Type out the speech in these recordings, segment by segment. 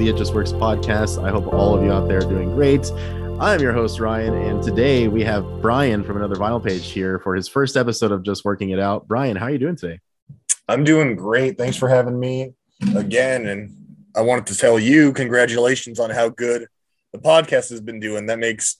the It Just Works podcast. I hope all of you out there are doing great. I'm your host, Ryan, and today we have Brian from another vinyl page here for his first episode of Just Working It Out. Brian, how are you doing today? I'm doing great. Thanks for having me again. And I wanted to tell you congratulations on how good the podcast has been doing. That makes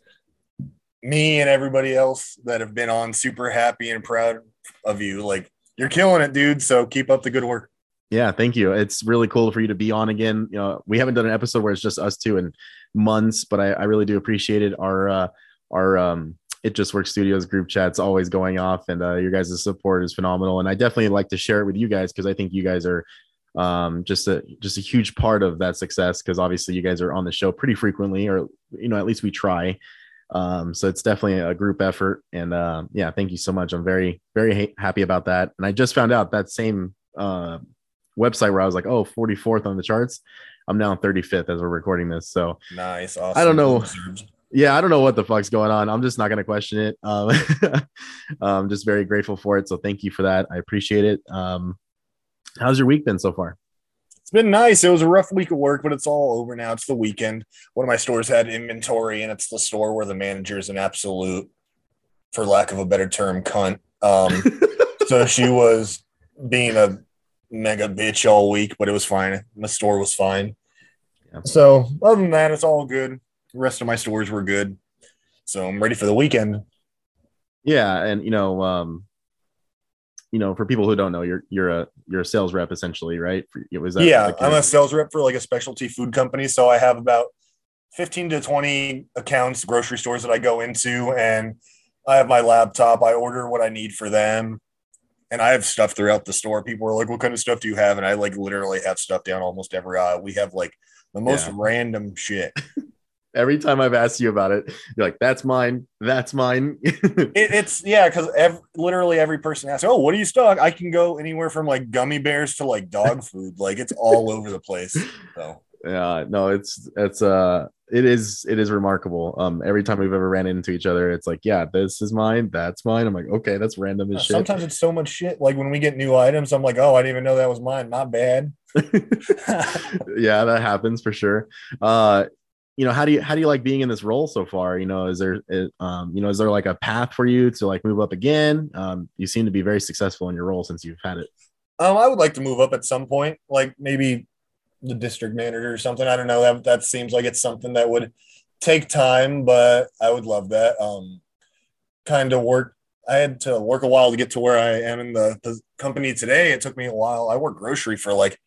me and everybody else that have been on super happy and proud of you. Like, you're killing it, dude. So keep up the good work. Yeah, thank you. It's really cool for you to be on again. You know, we haven't done an episode where it's just us two in months, but I, I really do appreciate it. Our uh, our um, it just works studios group chat's always going off, and uh, your guys' support is phenomenal. And I definitely like to share it with you guys because I think you guys are um, just a just a huge part of that success. Because obviously you guys are on the show pretty frequently, or you know at least we try. Um, so it's definitely a group effort, and uh, yeah, thank you so much. I'm very very ha- happy about that. And I just found out that same uh, website where I was like, oh, 44th on the charts. I'm now 35th as we're recording this. So nice. Awesome. I don't know. Yeah, I don't know what the fuck's going on. I'm just not going to question it. Um, I'm just very grateful for it. So thank you for that. I appreciate it. Um, how's your week been so far? It's been nice. It was a rough week of work, but it's all over now. It's the weekend. One of my stores had inventory, and it's the store where the manager is an absolute, for lack of a better term, cunt. Um, so she was being a mega bitch all week, but it was fine. The store was fine. Yeah. So other than that, it's all good. The rest of my stores were good. So I'm ready for the weekend. Yeah, and you know, um, you know, for people who don't know, you're you're a you're a sales rep essentially, right? It was yeah, I'm a sales rep for like a specialty food company. So I have about 15 to 20 accounts, grocery stores that I go into, and I have my laptop. I order what I need for them and I have stuff throughout the store. People are like, "What kind of stuff do you have?" And I like literally have stuff down almost every aisle. We have like the most yeah. random shit. every time I've asked you about it, you're like, "That's mine. That's mine." it, it's yeah, because ev- literally every person asks, "Oh, what do you stock?" I can go anywhere from like gummy bears to like dog food. like it's all over the place. So yeah, no, it's it's uh it is it is remarkable. Um, every time we've ever ran into each other, it's like, yeah, this is mine, that's mine. I'm like, okay, that's random as shit. Sometimes it's so much shit. Like when we get new items, I'm like, oh, I didn't even know that was mine. Not bad. yeah, that happens for sure. Uh, you know, how do you how do you like being in this role so far? You know, is there um, you know, is there like a path for you to like move up again? Um, you seem to be very successful in your role since you've had it. Um, I would like to move up at some point, like maybe the district manager or something. I don't know. That that seems like it's something that would take time, but I would love that. Um, kind of work. I had to work a while to get to where I am in the, the company today. It took me a while. I worked grocery for like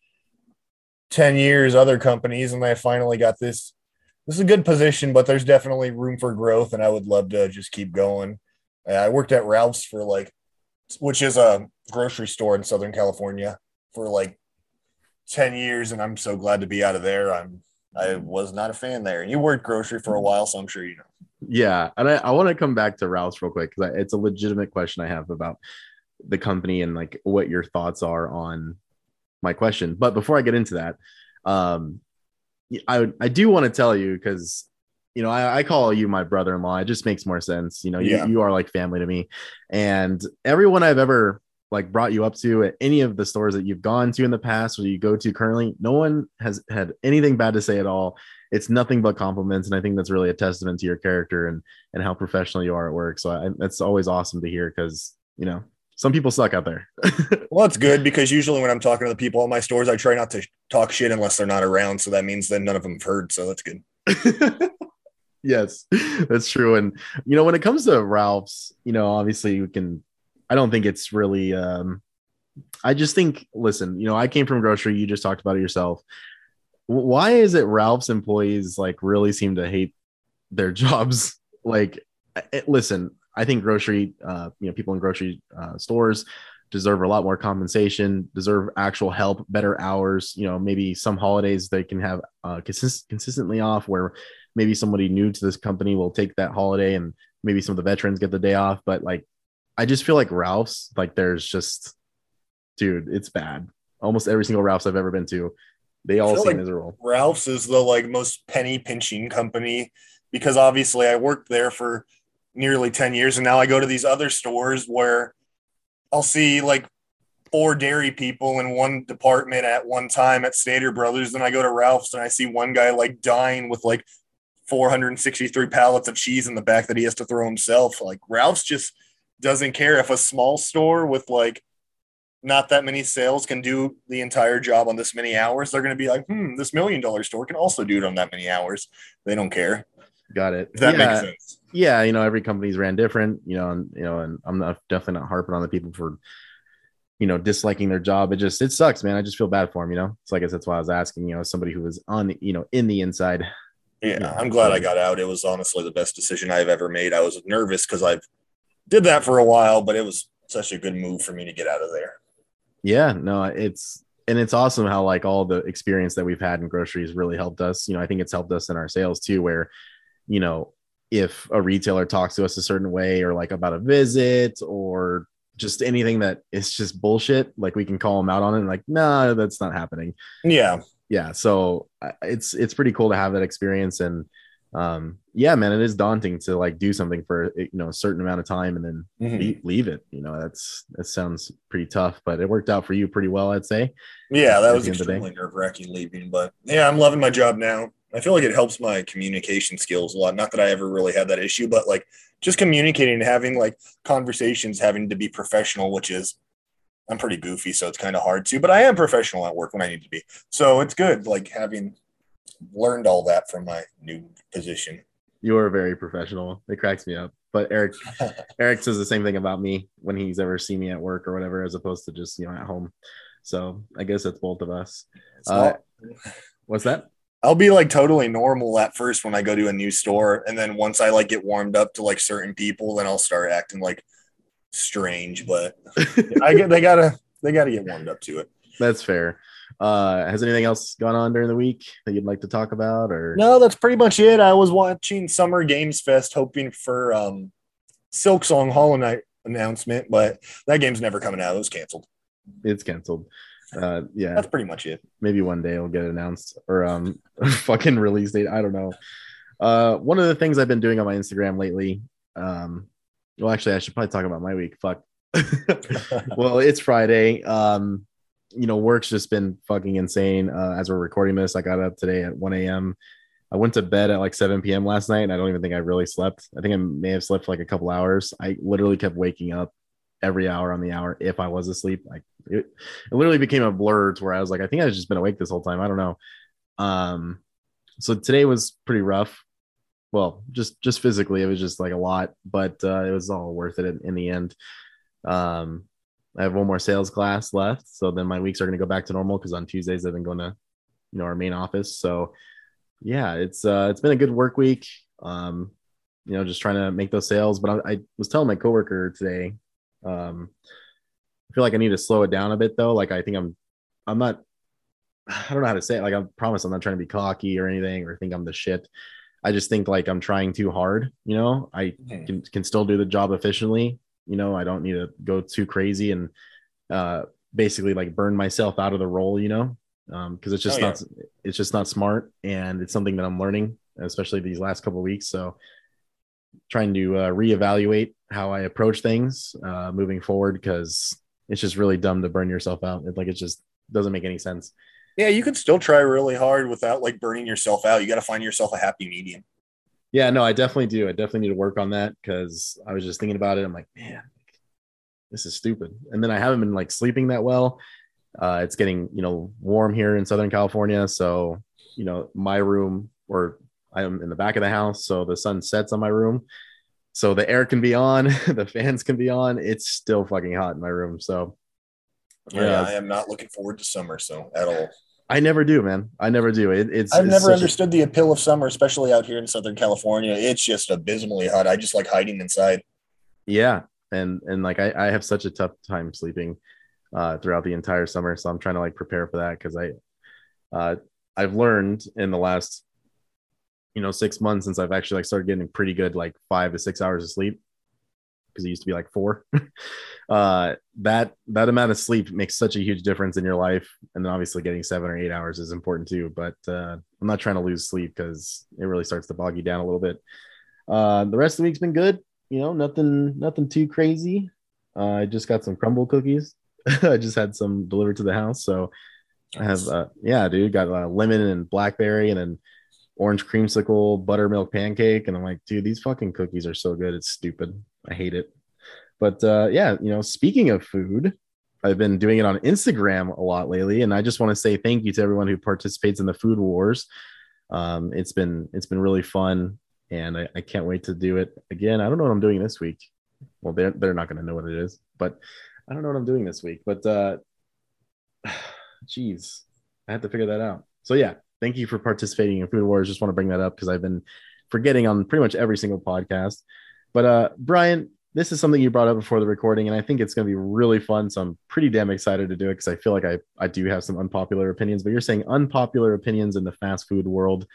10 years, other companies, and I finally got this. This is a good position, but there's definitely room for growth, and I would love to just keep going. I worked at Ralph's for like, which is a grocery store in Southern California for like 10 years and I'm so glad to be out of there. I'm I was not a fan there. And you worked grocery for a while, so I'm sure you know. Yeah. And I, I want to come back to Ralph's real quick because it's a legitimate question I have about the company and like what your thoughts are on my question. But before I get into that, um, I I do want to tell you because you know I, I, call you my brother-in-law. It just makes more sense. You know, you, yeah. you are like family to me, and everyone I've ever like brought you up to at any of the stores that you've gone to in the past or you go to currently no one has had anything bad to say at all. It's nothing but compliments and i think that's really a testament to your character and and how professional you are at work. So I, that's always awesome to hear because you know some people suck out there. Well it's good because usually when i'm talking to the people at my stores i try not to talk shit unless they're not around. So that means that none of them have heard. So that's good. Yes that's true. And you know when it comes to ralph's you know obviously you can I don't think it's really. Um, I just think, listen, you know, I came from grocery. You just talked about it yourself. Why is it Ralph's employees like really seem to hate their jobs? Like, it, listen, I think grocery, uh, you know, people in grocery uh, stores deserve a lot more compensation, deserve actual help, better hours. You know, maybe some holidays they can have uh, consist- consistently off where maybe somebody new to this company will take that holiday and maybe some of the veterans get the day off. But like I just feel like Ralph's, like there's just, dude, it's bad. Almost every single Ralph's I've ever been to, they all seem like miserable. Ralph's is the like most penny pinching company because obviously I worked there for nearly 10 years and now I go to these other stores where I'll see like four dairy people in one department at one time at Stater Brothers. Then I go to Ralph's and I see one guy like dying with like 463 pallets of cheese in the back that he has to throw himself. Like Ralph's just doesn't care if a small store with like not that many sales can do the entire job on this many hours. They're going to be like, hmm, this million dollar store can also do it on that many hours. They don't care. Got it. If that yeah, makes sense. yeah. You know, every company's ran different. You know, and you know, and I'm not definitely not harping on the people for you know disliking their job. It just it sucks, man. I just feel bad for them. You know, so I guess that's why I was asking. You know, somebody who was on you know in the inside. Yeah, Yeah. I'm glad I got out. It was honestly the best decision I've ever made. I was nervous because I've did that for a while, but it was such a good move for me to get out of there. Yeah, no, it's and it's awesome how like all the experience that we've had in groceries really helped us. You know, I think it's helped us in our sales too, where you know if a retailer talks to us a certain way or like about a visit or just anything that is just bullshit, like we can call them out on it and like, nah, that's not happening. Yeah, yeah so uh, it's it's pretty cool to have that experience and um yeah man it is daunting to like do something for you know a certain amount of time and then Mhm. leave, leave it you know that's that sounds pretty tough but it worked out for you pretty well i'd say yeah, that was the end of the day. extremely nerve wracking leaving, but yeah, I'm loving my job now. I feel like it helps my communication skills a lot. Not that I ever really had that issue, but like just communicating and having like conversations, having to be professional, which is I'm pretty goofy, so it's kind of hard to, but I am professional at work when I need to be. So it's good, like having learned all that from my new position. you're very professional it cracks me up but eric eric says the same thing about me when he's ever seen me at work or whatever as opposed to just you know at home so i guess it's both of us Uh, not- what's that I'll be like totally normal at first when I go to a new store, and then once I like get warmed up to like certain people, then I'll start acting like strange. But I get they gotta they gotta get warmed up to it. that's fair uh has anything else gone on during the week that you'd like to talk about or No, that's pretty much it. I was watching Summer Games Fest, hoping for um Silksong Hollow Knight announcement, but that game's never coming out. It was canceled. it's canceled uh yeah That's pretty much it. maybe one day it'll get announced or um fucking release date i don't know uh one of the things i've been doing on my instagram lately um well actually i should probably talk about my week fuck well it's friday um you know work's just been fucking insane uh as we're recording this. I got up today at 1 a.m i went to bed at like 7 p.m last night and i don't even think i really slept. I think i may have slept for like a couple hours. I literally kept waking up every hour on the hour if i was asleep. Like it, it literally became a blur to where i was like i think i've just been awake this whole time. I don't know. Um so today was pretty rough. Well just just physically it was just like a lot but uh it was all worth it in, in the end. Um i have one more sales class left. So then my weeks are going to go back to normal because on tuesdays i've been going to you know our main office. So yeah it's uh it's been a good work week. Um you know just trying to make those sales. But i, I was telling my coworker today um i feel like i need to slow it down a bit though. Like i think i'm i'm not i don't know how to say it. Like i promise i'm not trying to be cocky or anything or think i'm the shit. I just think like i'm trying too hard you know? I can, can still do the job efficiently you know i don't need to go too crazy and uh basically like burn myself out of the role you know um because it's just Oh, yeah. not it's just not smart and it's something that i'm learning especially these last couple of weeks so trying to uh, reevaluate how i approach things uh moving forward because it's just really dumb to burn yourself out it, like it just doesn't make any sense Yeah, you can still try really hard without like burning yourself out. You got to find yourself a happy medium. Yeah, no, I definitely do. I definitely need to work on that because I was just thinking about it. I'm like, man, this is stupid. And then I haven't been like sleeping that well. Uh, it's getting you know warm here in Southern California, so you know my room or I'm in the back of the house, so the sun sets on my room, so the air can be on, the fans can be on. It's still fucking hot in my room, so Yeah, Yeah. I am not looking forward to summer so at all. I never do, man. I never do. It, it's I've it's never such a- understood the appeal of summer, especially out here in Southern California. It's just abysmally hot. I just like hiding inside. yeah and and like I, I have such a tough time sleeping uh throughout the entire summer so i'm trying to like prepare for that because i uh i've learned in the last you know six months since i've actually like started getting pretty good like five to six hours of sleep because it used to be like four uh that that amount of sleep makes such a huge difference in your life and then obviously getting seven or eight hours is important too but uh i'm not trying to lose sleep because it really starts to bog you down a little bit uh the rest of the week's been good you know nothing nothing too crazy uh, i just got some Crumbl cookies I just had some delivered to the house. So I have, uh, yeah, dude, got uh, lemon and blackberry and then orange creamsicle, buttermilk pancake. And I'm like, dude, these fucking cookies are so good. It's stupid. I hate it. But uh, yeah, you know, speaking of food, I've been doing it on Instagram a lot lately, and I just want to say thank you to everyone who participates in the food wars. Um, it's been it's been really fun, and I, I can't wait to do it again. I don't know what I'm doing this week. Well, they're they're not going to know what it is, but I don't know what I'm doing this week. But uh, geez, I have to figure that out. So yeah, thank you for participating in Food Wars. Just want to bring that up because I've been forgetting on pretty much every single podcast. But uh, Brian, this is something you brought up before the recording, and I think it's going to be really fun. So I'm pretty damn excited to do it because I feel like I, I do have some unpopular opinions. But you're saying unpopular opinions in the fast food world.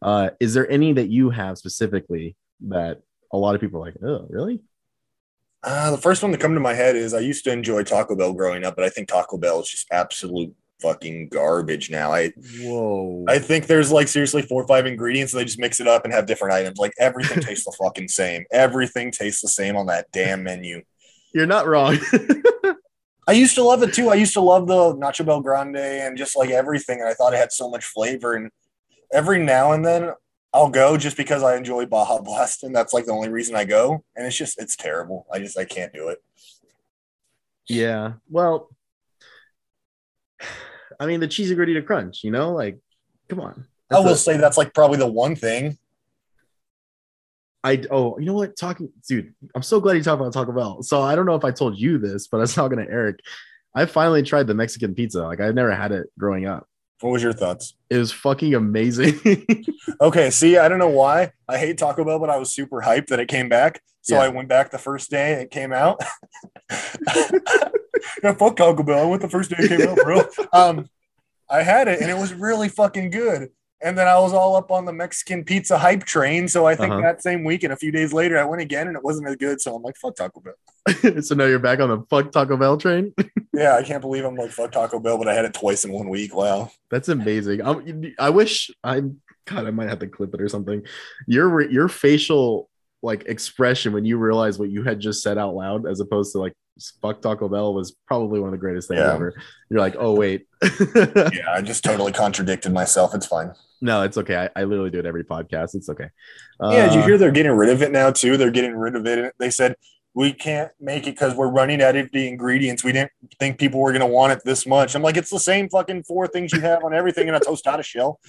Uh, is there any that you have specifically that a lot of people are like, oh, really? Uh, the first one to come to my head is I used to enjoy Taco Bell growing up, but I think Taco Bell is just absolute fucking garbage now. I whoa. I think there's like seriously four or five ingredients. And they just mix it up and have different items. Like everything tastes the fucking same. Everything tastes the same on that damn menu. You're not wrong. I used to love it too. I used to love the Nacho Bel Grande and just like everything. And I thought it had so much flavor. And every now and then I'll go just because I enjoy Baja Blast. And that's like the only reason I go. And it's just, it's terrible. I just, I can't do it. Yeah. Well, I mean, the Cheesy Gordita Crunch, you know, like, come on. That's I will a, say that's like probably the one thing. I oh, you know what? Talking, dude, I'm so glad you talked about Taco Bell. So I don't know if I told you this, but I was talking to Eric. I finally tried the Mexican pizza. Like I've never had it growing up. What was your thoughts? It was fucking amazing. okay, see, I don't know why I hate Taco Bell, but I was super hyped that it came back. So yeah. I went back the first day it came out. yeah, fuck Taco Bell. I went the first day it came out, bro. Um, I had it and it was really fucking good. And then I was all up on the Mexican pizza hype train. So I think uh-huh. that same week and a few days later, I went again and it wasn't as good. So I'm like, fuck Taco Bell. so now you're back on the fuck Taco Bell train. yeah, I can't believe I'm like fuck Taco Bell, but I had it twice in one week. Wow, that's amazing. I'm, I wish I, God, I might have to clip it or something. Your your facial like expression when you realize what you had just said out loud, as opposed to like fuck Taco Bell was probably one of the greatest things yeah. ever. You're like, oh wait. yeah, I just totally contradicted myself. It's fine. No, it's okay. I, I literally do it every podcast. It's okay. Uh, yeah, did you hear they're getting rid of it now too? They're getting rid of it. They said we can't make it because we're running out of the ingredients. We didn't think people were gonna want it this much. I'm like, it's the same fucking four things you have on everything in a tostada shell.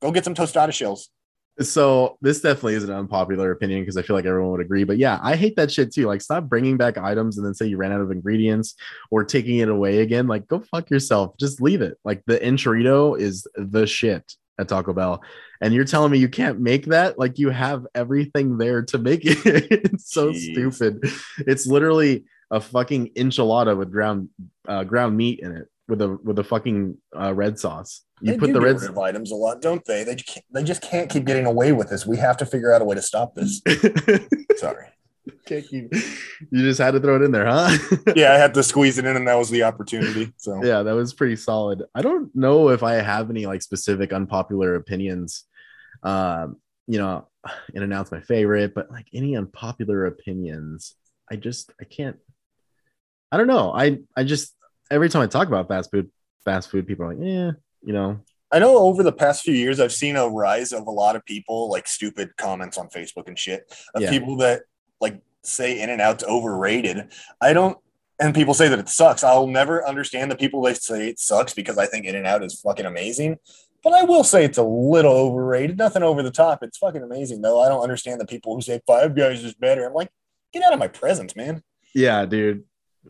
Go get some tostada shells. So this definitely is an unpopular opinion because I feel like everyone would agree. But yeah, I hate that shit too. Like, stop bringing back items and then say you ran out of ingredients or taking it away again. Like, go fuck yourself. Just leave it. Like the enchilada is the shit at Taco Bell, and you're telling me you can't make that? Like you have everything there to make it. it's so Jeez. stupid. It's literally a fucking enchilada with ground uh, ground meat in it with a with a fucking uh, red sauce. You they put the red items a lot, don't they? They can't, they just can't keep getting away with this. We have to figure out a way to stop this. Sorry. Can't keep. You just had to throw it in there, huh? yeah, I had to squeeze it in, and that was the opportunity. So yeah, that was pretty solid. I don't know if I have any like specific unpopular opinions. Um, you know, in and out's my favorite, but like any unpopular opinions, I just I can't. I don't know. I I just every time I talk about fast food, fast food, people are like, yeah, you know. I know over the past few years, I've seen a rise of a lot of people like stupid comments on Facebook and shit of yeah. people that like say In and Out's overrated. I don't, and people say that it sucks. I'll never understand the people that say it sucks because I think In and Out is fucking amazing. But I will say it's a little overrated. Nothing over the top. It's fucking amazing though. I don't understand the people who say Five Guys is better. I'm like, get out of my presence, man. Yeah, dude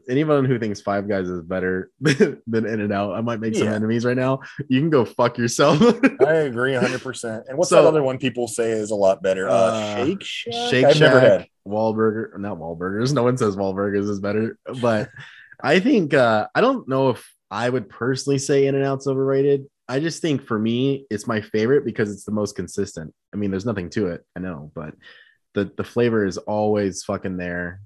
anyone who thinks Five Guys is better than In and Out, I might make yeah. some enemies right now. You can go fuck yourself. I agree 100. percent And what's so, that other one people say is a lot better? Uh, uh Shake Shack. Shake I've Shack, never had Wahlburger, not Wahlburgers. No one says Wahlburgers is better, but I think uh, I don't know if I would personally say In and Out's overrated. I just think for me, it's my favorite because it's the most consistent. I mean, there's nothing to it, I know, but the the flavor is always fucking there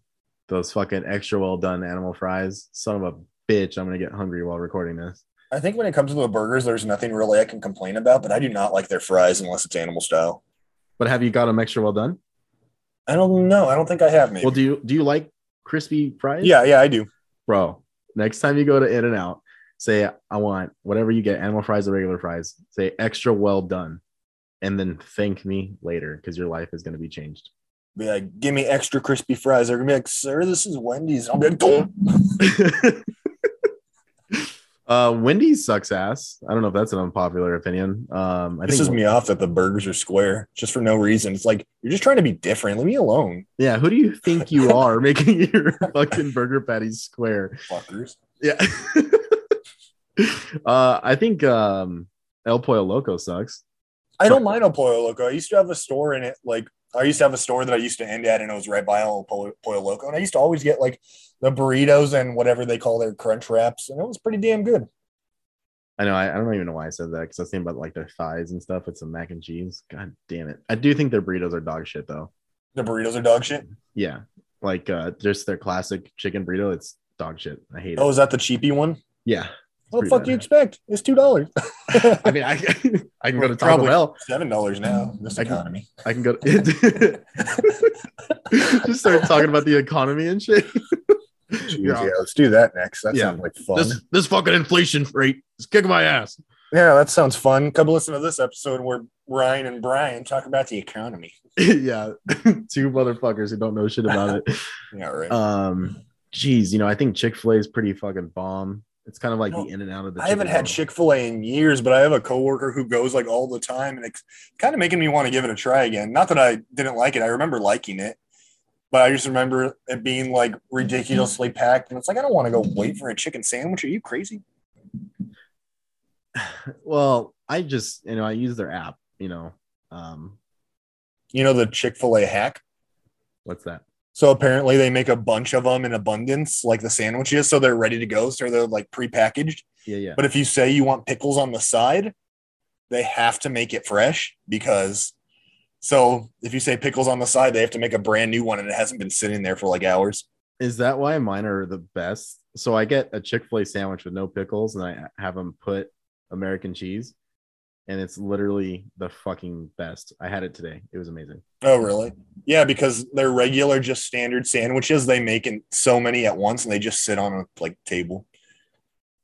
those fucking extra well done animal fries. Son of a bitch, I'm gonna get hungry while recording this. I think when it comes to the burgers, there's nothing really I can complain about, but I do not like their fries unless it's animal style. But have you got them extra well done? I don't know. I don't think I have. Maybe. Well, do you do you like crispy fries? Yeah, yeah, I do. Bro, next time you go to In and Out, say I want whatever you get, animal fries or regular fries. Say extra well done, and then thank me later because your life is going to be changed. Be like, give me extra crispy fries. They're gonna be like, sir, this is Wendy's. I'll be like, "Don't." uh, Wendy's sucks ass. I don't know if that's an unpopular opinion. Um, I pisses think me off that the burgers are square just for no reason. It's like you're just trying to be different. Leave me alone, yeah. Who do you think you are making your fucking burger patties square? fuckers. Yeah. uh, I think um, El Pollo Loco sucks. I don't mind El Pollo Loco. I used to have a store in it. Like I used to have a store that I used to end at, and it was right by El Pollo, Pollo Loco. And I used to always get like the burritos and whatever they call their crunch wraps, and it was pretty damn good. I know. I, I don't even know why I said that because I was thinking about like their thighs and stuff with some mac and cheese. God damn it! I do think their burritos are dog shit though. The burritos are dog shit. Yeah, like uh, just their classic chicken burrito. It's dog shit. I hate it. Oh, is that the cheapy one? Yeah. What the fuck do you expect? It's two dollars. I mean, I, I can go to Taco Bell. seven dollars now. in This I can- economy. I can go. just start talking about the economy and shit. Jeez, Yeah. yeah, let's do that next. That Yeah. sounds like fun. This this fucking inflation rate is kicking my ass. yeah, that sounds fun. Come listen to this episode where Ryan and Brian talk about the economy. yeah, two motherfuckers who don't know shit about it. Yeah, right. Um, geez, you know, I think Chick Fil A is pretty fucking bomb. It's kind of like No, the in and out of the. I haven't had. Chick Fil A in years, but I have a coworker who goes like all the time, and it's kind of making me want to give it a try again. Not that I didn't like it; I remember liking it, but I just remember it being like ridiculously packed, and it's like I don't want to go wait for a chicken sandwich. Are you crazy? Well, I just you know I use their app. You know, um, You know the Chick Fil A hack. what's that? So apparently they make a bunch of them in abundance, like the sandwiches, so they're ready to go. So they're like prepackaged. Yeah, yeah. But if you say you want pickles on the side, they have to make it fresh because so if you say pickles on the side, they have to make a brand new one and it hasn't been sitting there for like hours. Is that why mine are the best? So I get a Chick Fil A sandwich with no pickles, and I have them put American cheese, and it's literally the fucking best. I had it today. It was amazing. Oh, really? Yeah, because they're regular, just standard sandwiches. They make in so many at once and they just sit on a like table.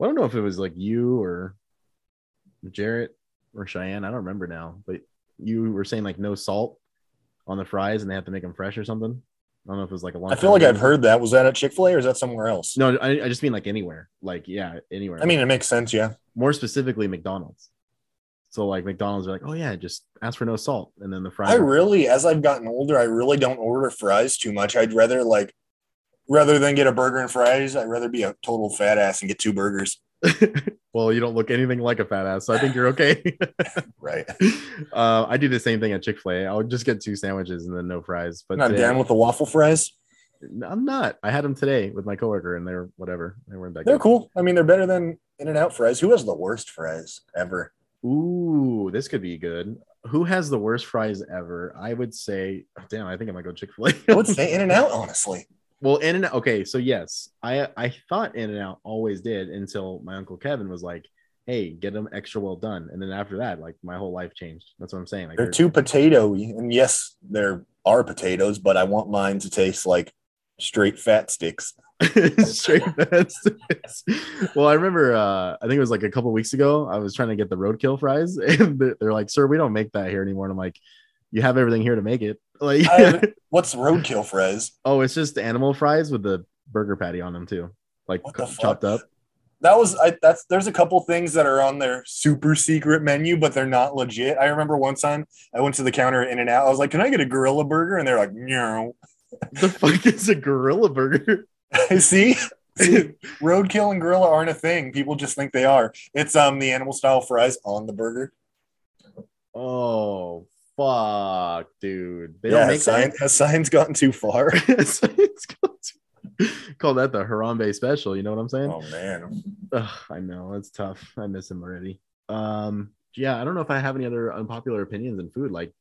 I don't know if it was like you or Jarrett or Cheyenne. I don't remember now, but you were saying like no salt on the fries, and they have to make them fresh or something. I don't know if it was like a long. I feel like ago. I've heard that. Was that at Chick fil A or is that somewhere else? No, I, I just mean like anywhere. Like yeah, anywhere. I mean, it makes sense. Yeah. more specifically McDonald's. So like McDonald's are like, oh yeah, just ask for no salt, and then the fries. I really, as I've gotten older, I really don't order fries too much. I'd rather like, rather than get a burger and fries, I'd rather be a total fat ass and get two burgers. well, you don't look anything like a fat ass, so I think you're okay. Right. uh, I do the same thing at Chick Fil A. I'll just get two sandwiches and then no fries. But Not today- down with the waffle fries. I'm not. I had them today with my coworker, and they're whatever. They weren't that They're good. cool. I mean, they're better than In and Out fries. Who has the worst fries ever? Ooh, this could be good. Who has the worst fries ever? I would say, oh, damn, I think I might go Chick Fil A. I would say In and Out, honestly. Well, In and Out. Okay, so yes, I I thought In and Out always did until my uncle Kevin was like, "Hey, get them extra well done," and then after that, like my whole life changed. That's what I'm saying. Like They're too potato and yes, there are potatoes, but I want mine to taste like straight fat sticks. straight fast. well, I remember. uh I think it was like a couple weeks ago. I was trying to get the roadkill fries, and they're like, "Sir, we don't make that here anymore." And I'm like, "You have everything here to make it." Like, What's roadkill fries? oh, it's just animal fries with the burger patty on them too, like What the co- chopped up. That was I that's there's a couple things that are on their super secret menu, but they're not legit. I remember one time I went to the counter in and out. I was like, Can I get a gorilla burger? And they're like, No. the fuck is a gorilla burger? See? See, roadkill and gorilla aren't a thing. People just think they are. It's um the animal style fries on the burger. Oh fuck, dude! They yeah, don't make science, has science gotten too far? that. Science called- Call that the Harambe special. You know what I'm saying? oh man. Ugh, I know it's tough. I miss him already. Um, yeah, I don't know if I have any other unpopular opinions in food. Like,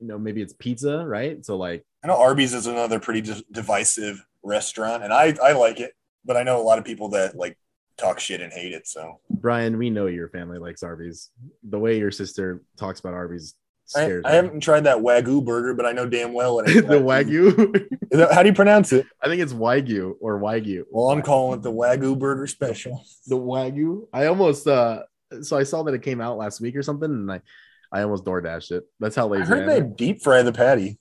you know, maybe it's pizza, right? So like, I know Arby's is another pretty di- divisive restaurant, and I I like it, but I know a lot of people that like talk shit and hate it. So Brian, we know your family likes Arby's. The way your sister talks about Arby's I, I haven't tried that wagyu burger, but I know damn well it the wagyu. That- how do you pronounce it? I think it's wagyu or wagyu. Well, I'm calling it the wagyu burger special. the wagyu. I almost uh so I saw that it came out last week or something, and I I almost door dashed it. That's how I lazy I, heard they am. deep fry the patty.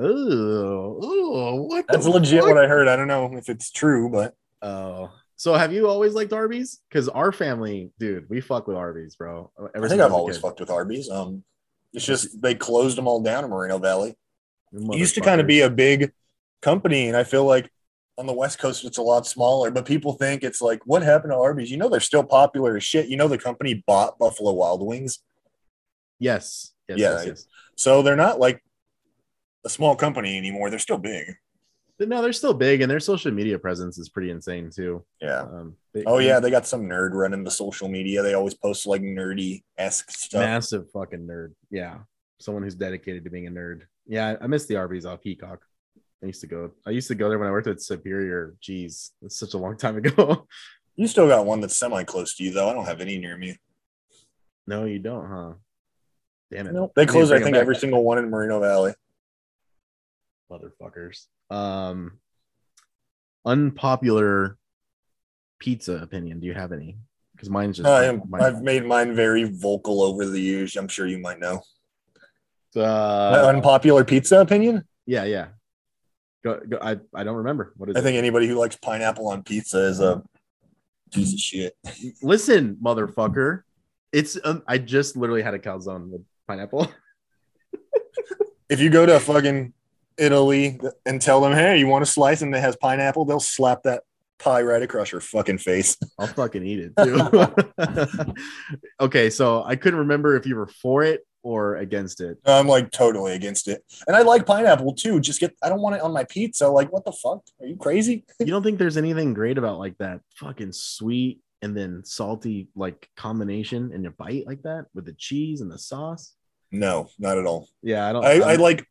Oh, oh, what? That's legit fuck? what I heard. I don't know if it's true, but Oh, so have you always liked Arby's? Because our family, dude, we fuck with Arby's, bro. Ever I think I've always kid. fucked with Arby's. Um, it's just they closed them all down in Moreno Valley. It used to kind of be a big company, and I feel like on the West Coast it's a lot smaller. But people think it's like, what happened to Arby's? You know, they're still popular as shit. You know, the company bought Buffalo Wild Wings, yes, yes, Yeah, yes, yes. so they're not like a small company anymore. They're still big. But no, they're still big, and their social media presence is pretty insane too. Yeah. Um, they- Oh yeah, they got some nerd running the social media. They always post like nerdy esque stuff. massive fucking nerd. Yeah, someone who's dedicated to being a nerd. Yeah, I miss the Arby's off Peacock. I used to go. I used to go there when I worked at Superior. Jeez, that's such a long time ago. You still got one that's semi close to you though. I don't have any near me. no, you don't, huh? Damn it! Nope. They We need to closed, I think, every single one in Moreno Valley. Motherfuckers. Um, unpopular pizza opinion. Do you have any? Because mine's just. I am, mine- I've made mine very vocal over the years. I'm sure you might know. My uh, unpopular pizza opinion. yeah, yeah. Go, go, I I don't remember what is. I it? think anybody who likes pineapple on pizza is a piece of shit. Listen, motherfucker. It's um, I just literally had a calzone with pineapple. If you go to a fucking Italy and tell them, hey, you want a slice and it has pineapple, they'll slap that pie right across your fucking face. I'll fucking eat it too. okay, so I couldn't remember if you were for it or against it. I'm like totally against it. And I like pineapple too. Just get, I don't want it on my pizza. Like, what the fuck? Are you crazy? You don't think there's anything great about like that fucking sweet and then salty like combination in your bite like that with the cheese and the sauce? No, not at all. Yeah, I don't. I, I I'm- like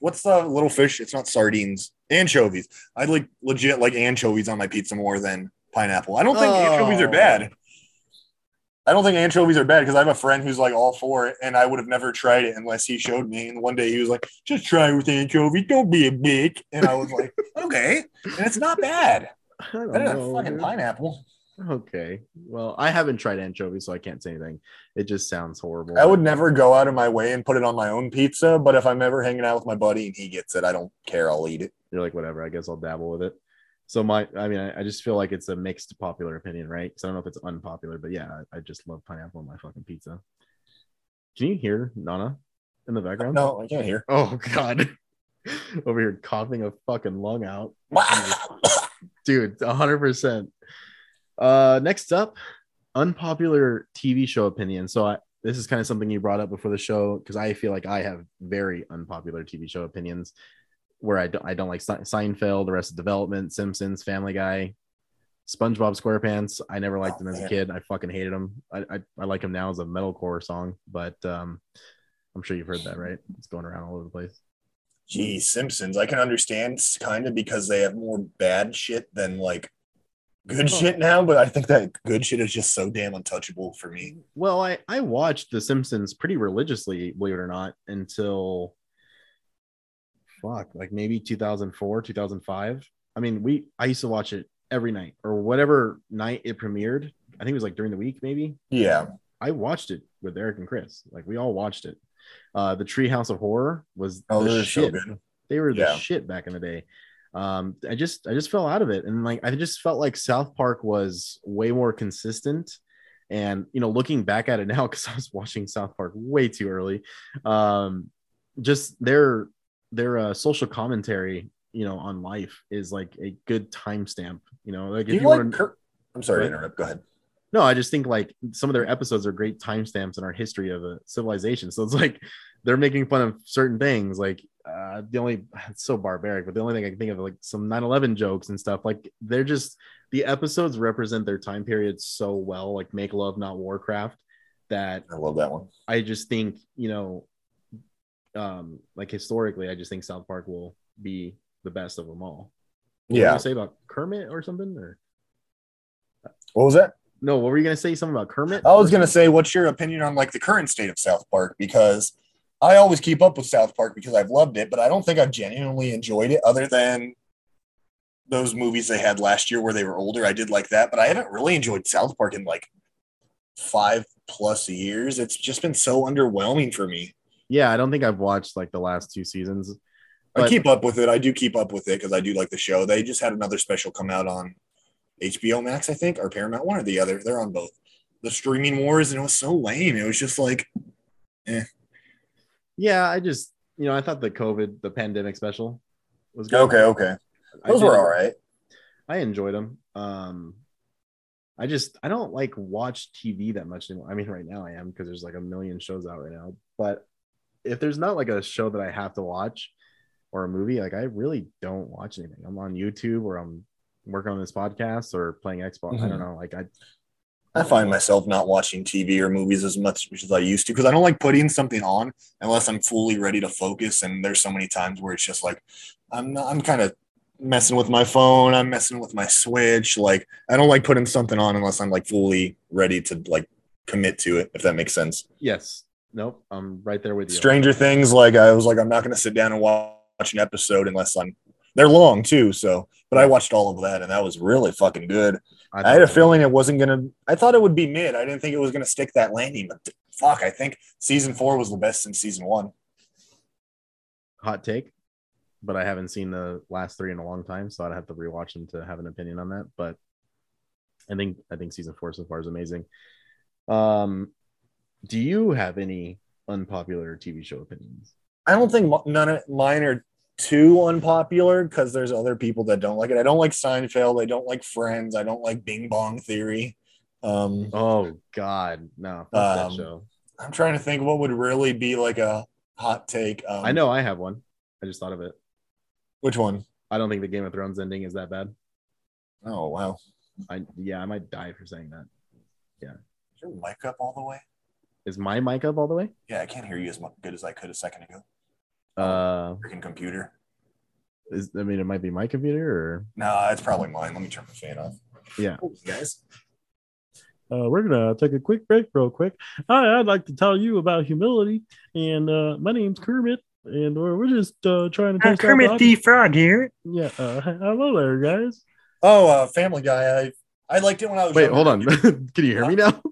what's the little fish? It's not sardines, anchovies. I like legit like anchovies on my pizza more than pineapple. I don't think anchovies are Oh. bad. I don't think anchovies are bad because I have a friend who's like all for it, and I would have never tried it unless he showed me. And one day he was like, "Just try it with anchovies. Don't be a bitch." And I was like, "Okay," and it's not bad. I don't Better than know, fucking dude. pineapple. Okay. Well, I haven't tried anchovy, so I can't say anything. It just sounds horrible. I would never go out of my way and put it on my own pizza, but if I'm ever hanging out with my buddy and he gets it, I don't care. I'll eat it. You're like, whatever. I guess I'll dabble with it. So my, I mean, I, I just feel like it's a mixed popular opinion, right? Because I don't know if it's unpopular, but yeah, I, I just love pineapple on my fucking pizza. Can you hear Nana in the background? No, I can't hear. Oh God. Over here coughing a fucking lung out. dude 100% uh next up unpopular tv show opinion. So i this is kind of something you brought up before the show because i feel like i have very unpopular tv show opinions where i don't i don't like seinfeld Arrested Development simpsons family guy spongebob squarepants. I never liked Oh, him as a kid. I fucking hated them. I, I i like them now as a metalcore song but um i'm sure you've heard that right? It's going around all over the place. Geez, Simpsons. I can understand kind of because they have more bad shit than like good Oh. shit now, but I think that good shit is just so damn untouchable for me. Well, I I watched The Simpsons pretty religiously, believe it or not, until fuck, like maybe 2004, 2005. I mean, we I used to watch it every night or whatever night it premiered. I think it was like during the week, maybe. Yeah. I watched it with Eric and Chris. Like we all watched it. Uh, the Treehouse of Horror was Oh, the are so good. They were the Yeah. shit back in the day. Um, I just I just fell out of it, and like I just felt like South Park was way more consistent. And you know, looking back at it now, because I was watching South Park way too early, um, just their their uh, social commentary, you know, on life is like a good timestamp. You know, like if you you, like want to, Kurt? I'm sorry to interrupt. Go ahead. no, I just think like some of their episodes are great timestamps in our history of a civilization. So it's like they're making fun of certain things. Like uh, the only it's so barbaric, but the only thing I can think of like some 9/11 jokes and stuff. Like they're just the episodes represent their time period so well. Like Make Love Not Warcraft. That I love that one. I just think you know, um, like historically, I just think South Park will be the best of them all. What Yeah. say about Kermit or something? Or What was that? no, what were you gonna say? Something about Kermit? I was gonna say, what's your opinion on like the current state of South Park? Because I always keep up with South Park because I've loved it, but I don't think I've genuinely enjoyed it other than those movies they had last year where they were older. I did like that, but I haven't really enjoyed South Park in like five plus years. It's just been so underwhelming for me. Yeah, I don't think I've watched like the last two seasons. I keep up with it. I do keep up with it because I do like the show. They just had another special come out on HBO Max, I think, or Paramount, one or the other. They're on both. The streaming wars, and it was so lame. It was just like, eh. Yeah, I just you know I thought the COVID the pandemic special was good. okay, okay. I Those were all right. I enjoyed them. Um, I just I don't like watch TV that much anymore. I mean, right now I am because there's like a million shows out right now. But if there's not like a show that I have to watch or a movie, like I really don't watch anything. I'm on YouTube or I'm working on this podcast or playing Xbox. I Mhm. don't know. Like I I find myself not watching TV or movies as much as I used to because I don't like putting something on unless I'm fully ready to focus. And there's so many times where it's just like I'm not, I'm kind of messing with my phone. I'm messing with my Switch. Like I don't like putting something on unless I'm like fully ready to like commit to it. If that makes sense. yes, nope, I'm right there with you. Stranger Things, like I was like I'm not going to sit down and watch an episode unless I'm. They're long too, so but I watched all of that and that was really fucking good. I had a feeling it wasn't gonna. I thought it would be mid. I didn't think it was gonna stick that landing, but fuck, I think season four was the best since season one. hot take, but I haven't seen the last three in a long time, so I'd have to rewatch them to have an opinion on that. But I think I think season four so far is amazing. Um, do you have any unpopular TV show opinions? I don't think none of mine are too unpopular because there's other people that don't like it. I don't like Seinfeld. I don't like Friends. I don't like Bing Bong Theory. Um, Oh God, no, Um, show. I'm trying to think what would really be like a hot take. Um, I know I have one. I just thought of it. which one. I don't think the Game of Thrones ending is that bad. Oh wow, I yeah, I might die for saying that. is your mic up all the way? Is my mic up all the way? Yeah, I can't hear you as good as I could a second ago. Uh, Freaking computer. is I mean, it might be my computer or No, it's probably mine. Let me turn my fan off. Yeah. Guys. Uh, we're gonna take a quick break, real quick. Hi, I'd like to tell you about humility, and uh, my name's Kermit, and we're, we're just uh, trying to Uh, test out Kermit the- the Frog here. Yeah, uh, hello there, guys. Oh, uh, Family Guy. I I liked it when I was. wait, younger. hold on. Can you hear me now?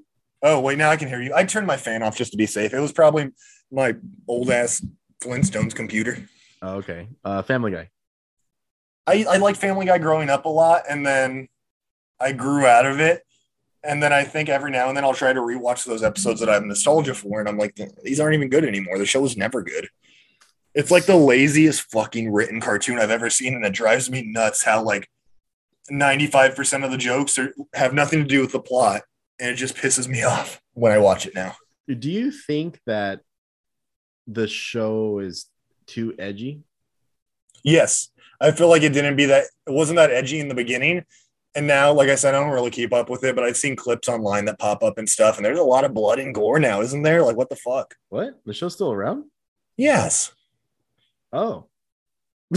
Oh, wait, now I can hear you. I turned my fan off just to be safe. It was probably my old ass Flintstones computer. Oh, okay. Uh, Family Guy. I I liked Family Guy growing up a lot, and then I grew out of it. And then I think every now and then I'll try to rewatch those episodes that I have nostalgia for, and I'm like, these aren't even good anymore. The show was never good. It's like the laziest fucking written cartoon I've ever seen, and it drives me nuts how like 95% of the jokes are have nothing to do with the plot, and it just pisses me off when I watch it now. Do you think that the show is too edgy? Yes, I feel like it didn't be that. It wasn't that edgy in the beginning, and now, like I said, I don't really keep up with it. But I've seen clips online that pop up and stuff, and there's a lot of blood and gore now, isn't there? Like, what the fuck? What? The show's still around? Yes, Oh.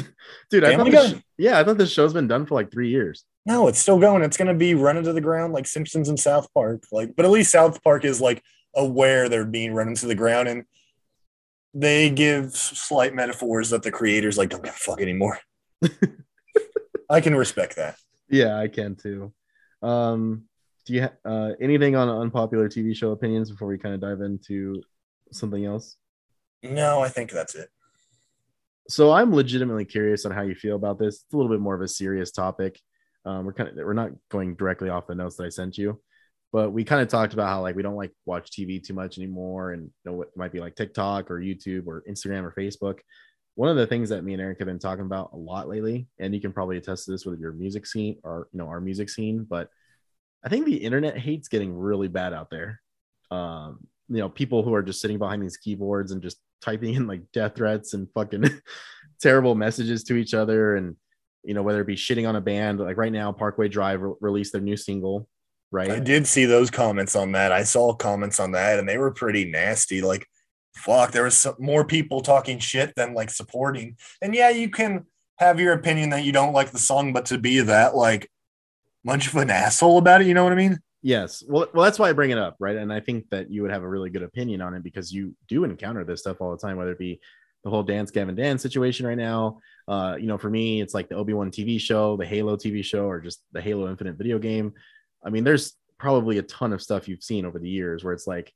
Dude, I thought this yeah, I thought this show's been done for like three years. no, it's still going. It's gonna be run into the ground like Simpsons and South Park. Like, but at least South Park is like aware they're being run into the ground, and they give slight metaphors that the creators like don't give a fuck anymore. I can respect that. Yeah, I can too. Um, do you uh, anything on unpopular TV show opinions before we kind of dive into something else? No, I think that's it. so I'm legitimately curious on how you feel about this. It's a little bit more of a serious topic. Um, we're kind of we're not going directly off the notes that I sent you, but we kind of talked about how like we don't like watch TV too much anymore, and you know what might be like TikTok or YouTube or Instagram or Facebook. One of the things that me and Eric have been talking about a lot lately, and you can probably attest to this with your music scene or you know our music scene, but I think the internet hate's getting really bad out there. Um, you know, people who are just sitting behind these keyboards and just typing in like death threats and fucking terrible messages to each other and you know whether it be shitting on a band like right now parkway drive re- released their new single I did see those comments on that. I saw comments on that, and they were pretty nasty. Like, fuck, there was some, more people talking shit than like supporting. And yeah, you can have your opinion that you don't like the song, but to be that like much of an asshole about it, you know what I mean? Yes. Well, well, that's why I bring it up, right? And I think that you would have a really good opinion on it because you do encounter this stuff all the time, whether it be the whole Dance Gavin Dance situation right now. Uh, you know, for me, it's like the Obi Wan TV show, the Halo TV show, or just the Halo Infinite video game. I mean, there's probably a ton of stuff you've seen over the years where it's like,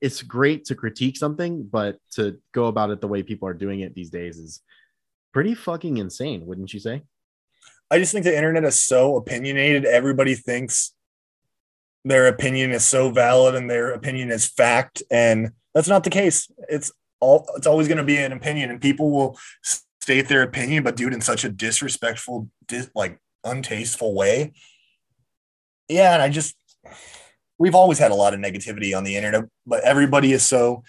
it's great to critique something, but to go about it the way people are doing it these days is pretty fucking insane, wouldn't you say? I just think the internet is so opinionated. Everybody thinks their opinion is so valid and their opinion is fact, and that's not the case. It's all it's always going to be an opinion, and people will state their opinion, but do it in such a disrespectful, dis, like untasteful way. Yeah, and I just we've always had a lot of negativity on the internet, but everybody is so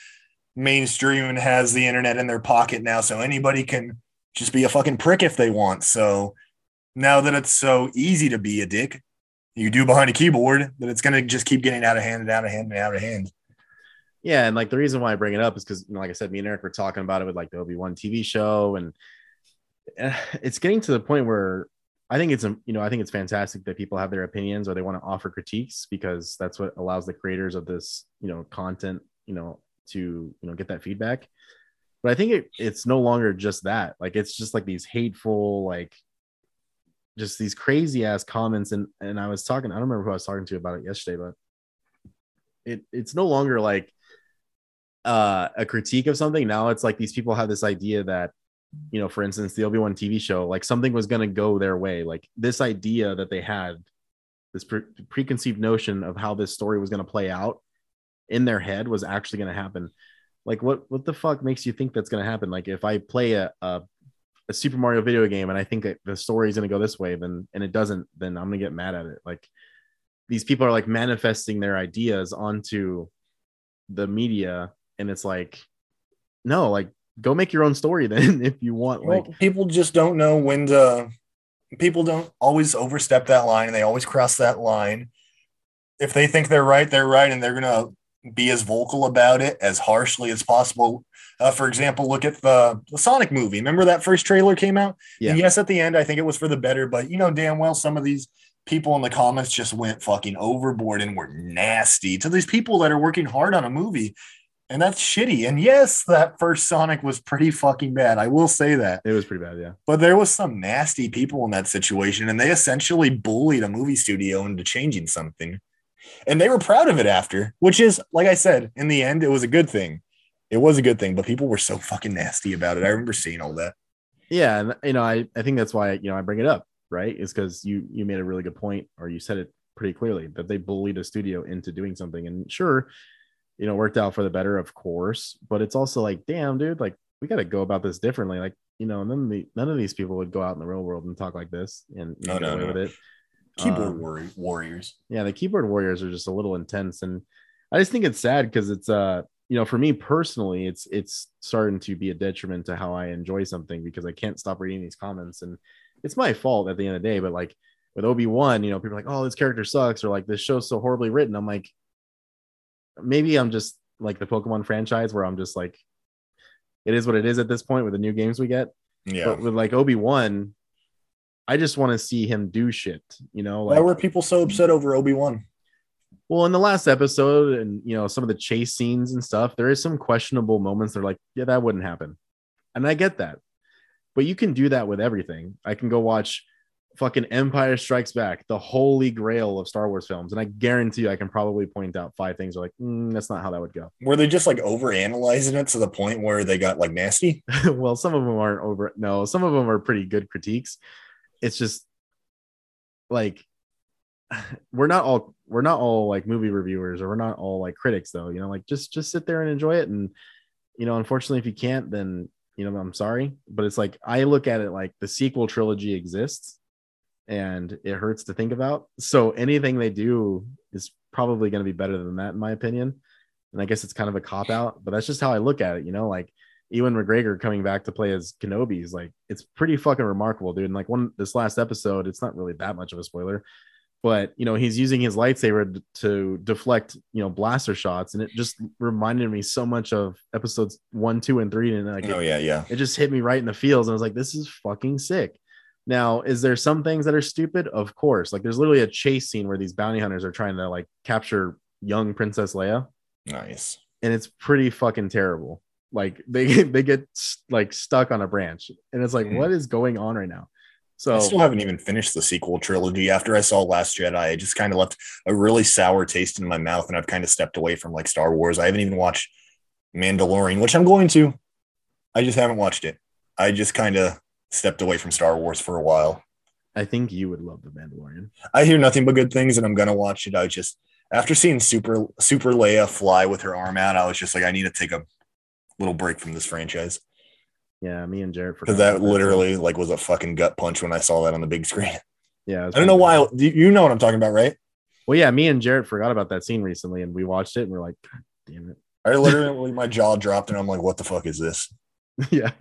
mainstream and has the internet in their pocket now, so anybody can just be a fucking prick if they want. So now that it's so easy to be a dick, you do behind a keyboard, that it's gonna just keep getting out of hand and out of hand and out of hand. Yeah, and like the reason why I bring it up is because, you know, like I said, me and Eric were talking about it with like the Obi Wan TV show, and eh, it's getting to the point where I think it's you know I think it's fantastic that people have their opinions or they want to offer critiques because that's what allows the creators of this you know content you know to you know get that feedback. But I think it, it's no longer just that. Like it's just like these hateful like just these crazy ass comments and and I was talking I don't remember who I was talking to about it yesterday but it it's no longer like uh a critique of something now it's like these people have this idea that you know for instance the Obi-Wan TV show like something was going to go their way. Like this idea that they had this pre- preconceived notion of how this story was going to play out in their head was actually going to happen. Like what what the fuck makes you think that's going to happen? Like if i play a, a a Super Mario video game and I think that the story is going to go this way, then and it doesn't, then I'm going to get mad at it. Like these people are like manifesting their ideas onto the media, and it's like, no, like go make your own story then if you want. Like well, people just don't know when to. People don't always overstep that line, and they always cross that line. If they think they're right, they're right, and they're gonna be as vocal about it as harshly as possible. Uh, for example, look at the, the Sonic movie. Remember that first trailer came out? Yeah. And yes, at the end, I think it was for the better, but you know damn well some of these people in the comments just went fucking overboard and were nasty to these people that are working hard on a movie. And that's shitty. And yes, that first Sonic was pretty fucking bad. I will say that. It was pretty bad, yeah. But there was some nasty people in that situation, and they essentially bullied a movie studio into changing something and they were proud of it after, which is like I said, in the end, it was a good thing. It was a good thing, but people were so fucking nasty about it. I remember seeing all that. Yeah, and you know, I I think that's why you know I bring it up, right? Is because you you made a really good point, or you said it pretty clearly that they bullied a studio into doing something, and sure, you know, worked out for the better, of course, but it's also like, damn, dude, like we got to go about this differently, like you know, none of the none of these people would go out in the real world and talk like this and you know, get away no. with it keyboard um, warriors. Yeah, the keyboard warriors are just a little intense, and I just think it's sad because it's uh you know for me personally it's it's starting to be a detriment to how I enjoy something because I can't stop reading these comments and it's my fault at the end of the day. But like with Obi Wan, you know, people are like, oh, this character sucks, or like this show's so horribly written. I'm like, maybe I'm just like the Pokemon franchise where I'm just like, it is what it is at this point with the new games we get. Yeah. But with like Obi Wan, I just want to see him do shit, you know. Like, Why were people so upset over Obi Wan? Well, in the last episode, and you know, some of the chase scenes and stuff, there is some questionable moments. They're like, yeah, that wouldn't happen, and I get that, but you can do that with everything. I can go watch fucking Empire Strikes Back, the holy grail of Star Wars films, and I guarantee you, I can probably point out five things. Like, mm, that's not how that would go. Were they just like over analyzing it to the point where they got like nasty? well, some of them aren't over. No, some of them are pretty good critiques it's just like we're not all we're not all like movie reviewers or we're not all like critics though you know like just just sit there and enjoy it and you know unfortunately if you can't then you know i'm sorry but it's like i look at it like the sequel trilogy exists and it hurts to think about so anything they do is probably going to be better than that in my opinion and i guess it's kind of a cop out but that's just how i look at it you know like Ewan McGregor coming back to play as Kenobi is like it's pretty fucking remarkable, dude. And like one this last episode, it's not really that much of a spoiler, but you know he's using his lightsaber to deflect you know blaster shots, and it just reminded me so much of episodes one, two, and three. And like, oh yeah, yeah, it just hit me right in the feels, and I was like, this is fucking sick. Now, is there some things that are stupid? Of course. Like there's literally a chase scene where these bounty hunters are trying to like capture young Princess Leia, Nice. and it's pretty fucking terrible. Like they get they get like stuck on a branch, and it's like, Mhm. what is going on right now? So I still haven't even finished the sequel trilogy. After I saw Last Jedi, it just kind of left a really sour taste in my mouth, and I've kind of stepped away from like Star Wars. I haven't even watched Mandalorian, which I'm going to. I just haven't watched it. I just kind of stepped away from Star Wars for a while. I think you would love the Mandalorian. I hear nothing but good things, and I'm gonna watch it. I just after seeing Super Super Leia fly with her arm out, I was just like, I need to take a little break from this franchise Yeah, me and Jared because that literally like was a fucking gut punch when I saw that on the big screen. Yeah, I don't know why. You you know what I'm talking about, right? Well, yeah, me and Jared forgot about that scene recently, and we watched it, and we're like, God damn it. I literally my jaw dropped, and I'm like, what the fuck is this? yeah.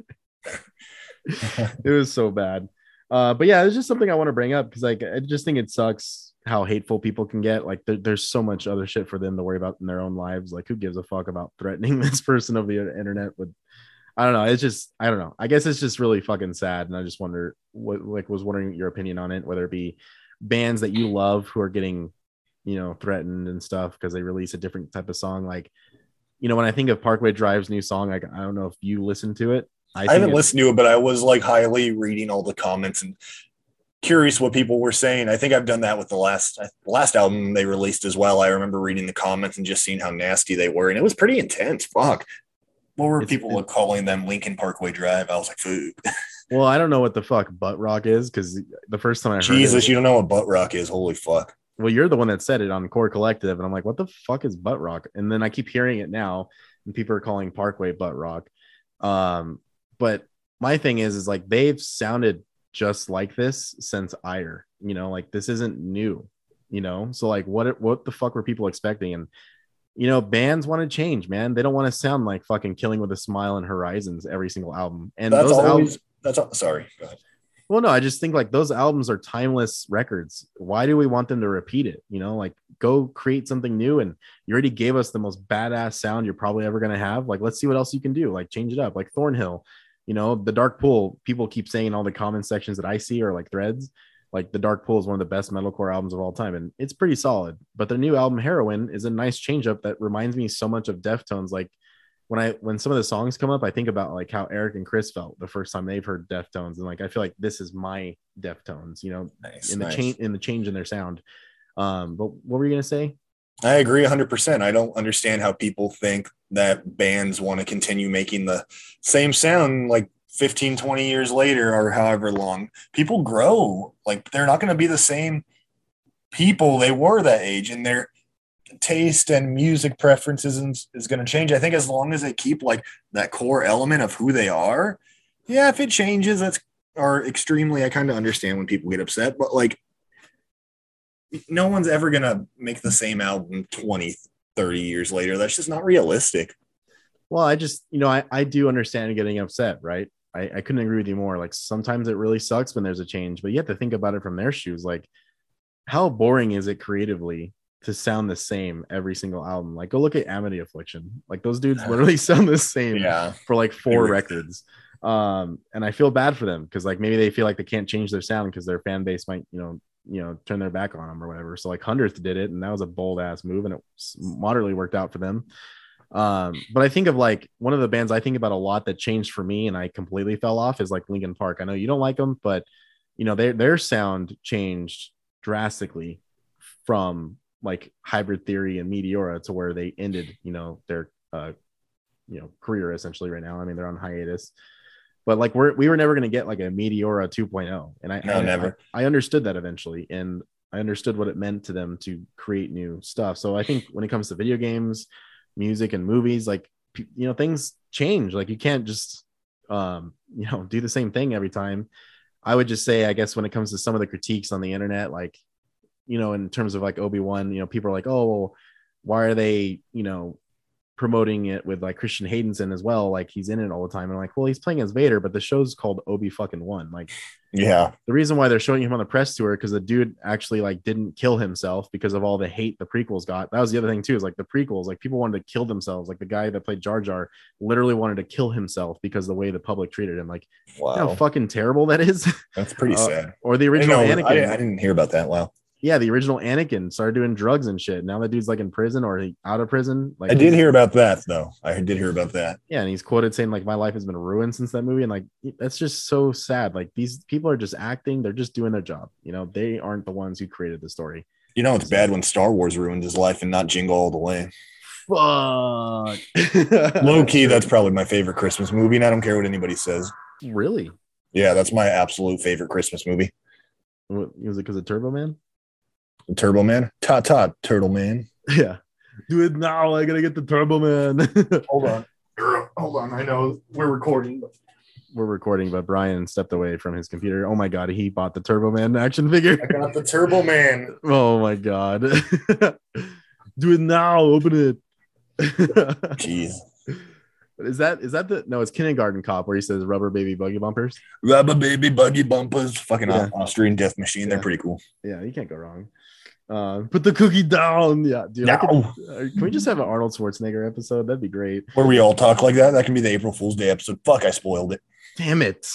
it was so bad. Uh, but yeah, it's just something I want to bring up because like I just think it sucks how hateful people can get. Like there, there's so much other shit for them to worry about in their own lives. Like who gives a fuck about threatening this person over the internet with I don't know. It's just I don't know. I guess it's just really fucking sad. And I just wonder what like was wondering your opinion on it, whether it be bands that you love who are getting, you know, threatened and stuff because they release a different type of song. Like, you know, when I think of Parkway Drive's new song, like I don't know if you listen to it. I, think haven't listened to it, but I was like highly reading all the comments and curious what people were saying. I think I've done that with the last last album they released as well. I remember reading the comments and just seeing how nasty they were, and it was pretty intense. Fuck. What were It's- people calling them? Linkin Parkway Drive. I was like, "Food." Well, I don't know what the fuck butt rock is because the first time I heard Jesus, it, you don't know what butt rock is? Holy fuck! well, you're the one that said it on Core Collective, and I'm like, what the fuck is butt rock? And then I keep hearing it now, and people are calling Parkway butt rock. Um, but my thing is, is like they've sounded just like this since Ire. You know, like this isn't new. You know, so like, what what the fuck were people expecting? And you know, bands want to change, man. They don't want to sound like fucking Killing with a Smile and Horizons every single album. And That's those albums, always. That's all, sorry. Go ahead. well, no, I just think like those albums are timeless records. Why do we want them to repeat it? You know, like go create something new. And you already gave us the most badass sound you're probably ever going to have. Like, let's see what else you can do. Like, change it up. Like Thornhill, you know, the Dark Pool. People keep saying in all the comment sections that I see are like threads. Like the Dark Pool is one of the best metalcore albums of all time, and it's pretty solid. But their new album Heroine is a nice change up that reminds me so much of Deftones. Like when I when some of the songs come up, I think about like how Eric and Chris felt the first time they've heard Deftones, and like I feel like this is my Deftones, you know, Nice. in the nice. change in the change in their sound. Um, but what were you gonna say? I agree 100%. I don't understand how people think that bands want to continue making the same sound like 15, 20 years later or however long. People grow. Like they're not going to be the same people they were that age and their taste and music preferences is, is going to change. I think as long as they keep like that core element of who they are, yeah, if it changes, that's or extremely, I kind of understand when people get upset, but like no one's ever going to make the same album 20 30 years later that's just not realistic Well, I just, you know, I, I do understand getting upset, right? I, I couldn't agree with you more. Like sometimes it really sucks when there's a change, but you have to think about it from their shoes. Like, how boring is it creatively to sound the same every single album? Like, go look at Amity Affliction. Like those dudes literally sound the same yeah for like four records. Um, and I feel bad for them because like maybe they feel like they can't change their sound because their fan base might, you know, you know, turn their back on them or whatever. So like Hundredth did it, and that was a bold ass move, and it moderately worked out for them. Um, but I think of like one of the bands I think about a lot that changed for me, and I completely fell off is like Linkin Park. I know you don't like them, but you know their their sound changed drastically from like Hybrid Theory and Meteora to where they ended, you know, their uh, you know career essentially right now. I mean, they're on hiatus. But like we're we were never going to get like a Meteora 2.0, and I No, I, never. I, I understood that eventually, and I understood what it meant to them to create new stuff. So I think when it comes to video games, music, and movies, like you know, things change. Like you can't just um, you know do the same thing every time. I would just say, I guess when it comes to some of the critiques on the internet, like you know, in terms of like Obi Wan, you know, people are like, oh, well, why are they, you know, promoting it with like Christian Haydenson as well. Like he's in it all the time. And I'm like, well, he's playing as Vader, but the show's called Obi fucking one. Like Yeah. the reason why they're showing him on the press tour because the dude actually like didn't kill himself because of all the hate the prequels got. That was the other thing too. Is like the prequels, like people wanted to kill themselves. Like the guy that played Jar Jar literally wanted to kill himself because the way the public treated him. Like you know how Wow. fucking terrible that is. That's pretty Uh, sad. or the I, original know- Anakin. I, I didn't hear about that. Wow. Yeah, the original Anakin started doing drugs and shit. Now that dude's like in prison or he- out of prison. Like I did hear about that though. I did hear about that. Yeah, and he's quoted saying like my life has been ruined since that movie, and like that's just so sad. Like these people are just acting; they're just doing their job. You know, they aren't the ones who created the story. You know, it's bad when Star Wars ruined his life and not Jingle All the Way. Fuck. Low key, that's probably my favorite Christmas movie, and I don't care what anybody says. really. Yeah, that's my absolute favorite Christmas movie. What, was it because of Turbo Man? Turbo Man, ta ta, Turtle Man. Yeah. Do it now. I gotta get the Turbo Man. Hold on, hold on. I know we're recording. But We're recording, but Brian stepped away from his computer. Oh my god, he bought the Turbo Man action figure. I got the Turbo Man. Oh my god. Do it now. Open it. Jeez, Is that is that the no? It's Kindergarten Cop where he says rubber baby buggy bumpers. rubber baby buggy bumpers, fucking Yeah. Austrian Death Machine. They're pretty cool. Yeah, you can't go wrong. Uh, put the cookie down. Yeah, dude. I could- uh, can we just have an Arnold Schwarzenegger episode? That'd be great. where we all talk like that. That can be the April Fool's Day episode. Fuck, I spoiled it. Damn it.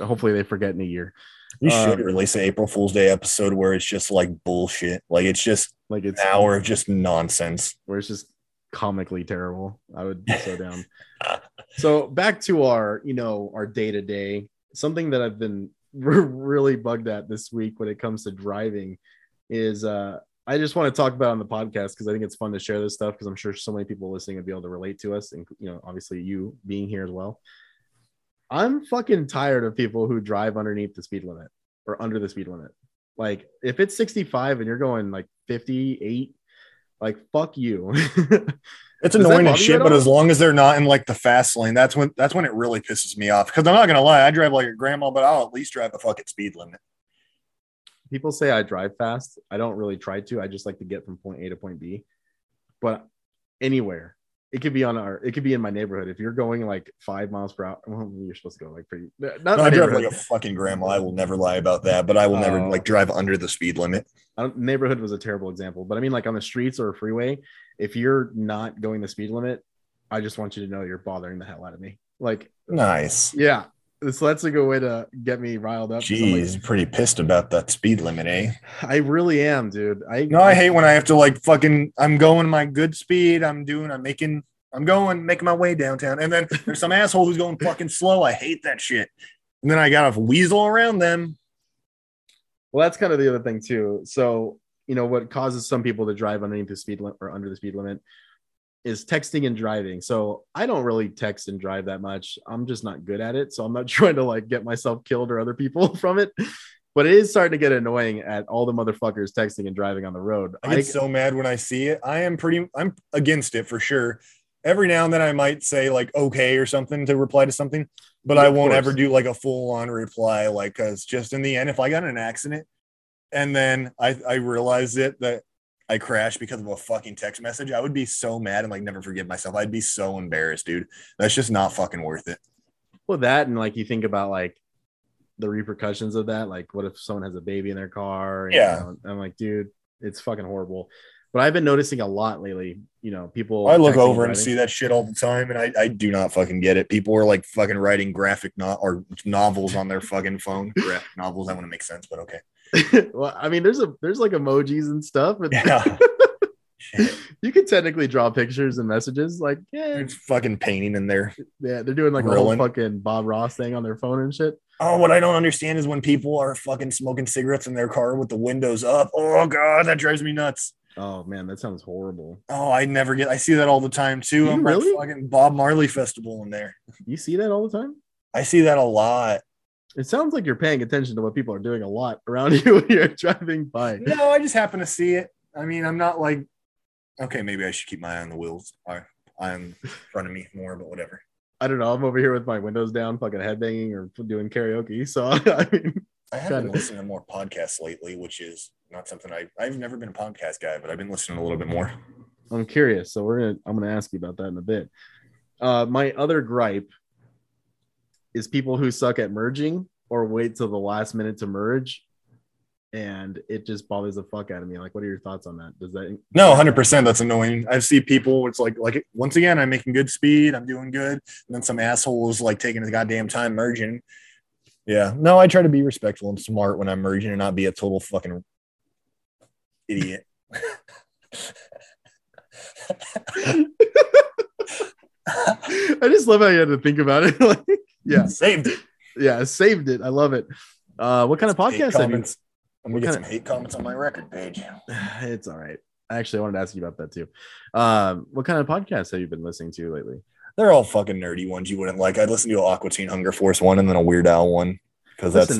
Hopefully they forget in a year. You Uh, should release an April Fool's Day episode where it's just like bullshit. Like it's just Like it's an hour of just nonsense. where it's just comically terrible. I would be so down. So back to our, you know, our day to day. Something that I've been really bugged at this week when it comes to driving is uh I just want to talk about on the podcast because I think it's fun to share this stuff because I'm sure so many people listening would be able to relate to us and you know obviously you being here as well. I'm fucking tired of people who drive underneath the speed limit or under the speed limit. Like if it's 65 and you're going like 58, like fuck you. It's annoying as shit, but as long as they're not in like the fast lane, that's when that's when it really pisses me off. Because I'm not gonna lie, I drive like a grandma, but I'll at least drive the fucking speed limit. people say I drive fast. I don't really try to. I just like to get from point A to point B. But anywhere, it could be on our. It could be in my neighborhood. If you're going like five miles per hour, well, you're supposed to go like pretty. Not No, I drive like a fucking grandma. I will never lie about that, but I will never Oh. like drive under the speed limit. Neighborhood was a terrible example, but I mean like on the streets or a freeway. If you're not going the speed limit, I just want you to know you're bothering the hell out of me. Like, Nice. yeah, so that's a good way to get me riled up. I'm like, Jeez, pretty pissed about that speed limit, eh? I really am, dude. I No, I hate when I have to like fucking. I'm going my good speed. I'm doing. I'm making. I'm going, making my way downtown, and then there's some asshole who's going fucking slow. I hate that shit. And then I gotta weasel around them. Well, that's kind of the other thing too. So, you know, what causes some people to drive underneath the speed limit or under the speed limit is texting and driving. So I don't really text and drive that much. I'm just not good at it. So I'm not trying to like get myself killed or other people from it. But it is starting to get annoying at all the motherfuckers texting and driving on the road. I get so mad when I see it. I am pretty. I'm against it for sure. Every now and then I might say like okay or something to reply to something, but I won't course. ever do like a full on reply. Like, cause just in the end, if I got in an accident and then I I realize it that I crashed because of a fucking text message, I would be so mad and like never forgive myself. I'd be so embarrassed, dude. That's just not fucking worth it. well that and like you think about like the repercussions of that. Like what if someone has a baby in their car? and, Yeah. you know, I'm like, dude, it's fucking horrible. But I've been noticing a lot lately. You know, people. I look over and see that shit all the time, and I, I do not fucking get it. People are like fucking writing graphic no- or novels on their fucking phone. Graphic novels, that wouldn't make sense, but okay. well, I mean, there's a there's like emojis and stuff. And Yeah. You can technically draw pictures and messages. Like, yeah, There's fucking painting in there. yeah, they're doing like a whole fucking Bob Ross thing on their phone and shit. Oh, what I don't understand is when people are fucking smoking cigarettes in their car with the windows up. Oh god, that drives me nuts. Oh man, that sounds horrible. Oh, I never get. I see that all the time too. You I'm like really? fucking Bob Marley festival in there. You see that all the time. I see that a lot. It sounds like you're paying attention to what people are doing a lot around you when you're driving by. No, I just happen to see it. I mean, I'm not like, okay, maybe I should keep my eye on the wheels, eye eye in front of me more, but whatever. I don't know. I'm over here with my windows down, fucking headbanging or doing karaoke. So I mean, I have Kinda. been listening to more podcasts lately, which is not something I I've never been a podcast guy, but I've been listening a little bit more. I'm curious. So we're gonna I'm gonna ask you about that in a bit. Uh, my other gripe is people who suck at merging or wait till the last minute to merge, and it just bothers the fuck out of me. Like, what are your thoughts on that? Does that No, hundred percent. That's annoying. I see people. It's like like once again, I'm making good speed. I'm doing good, and then some assholes like taking the goddamn time merging. Yeah. No, I try to be respectful and smart when I'm merging and not be a total fucking idiot. I just love how you had to think about it. like, yeah, saved it. yeah, saved it. I love it. Uh, what kind of podcast have you? I'm gonna get some hate comments on my record page. It's all right. Actually, I wanted to ask you about that too. Um, what kind of podcasts have you been listening to lately? They're all fucking nerdy ones you wouldn't like. I'd listen to a Aqua Teen Hunger Force one and then a Weird Al one because that's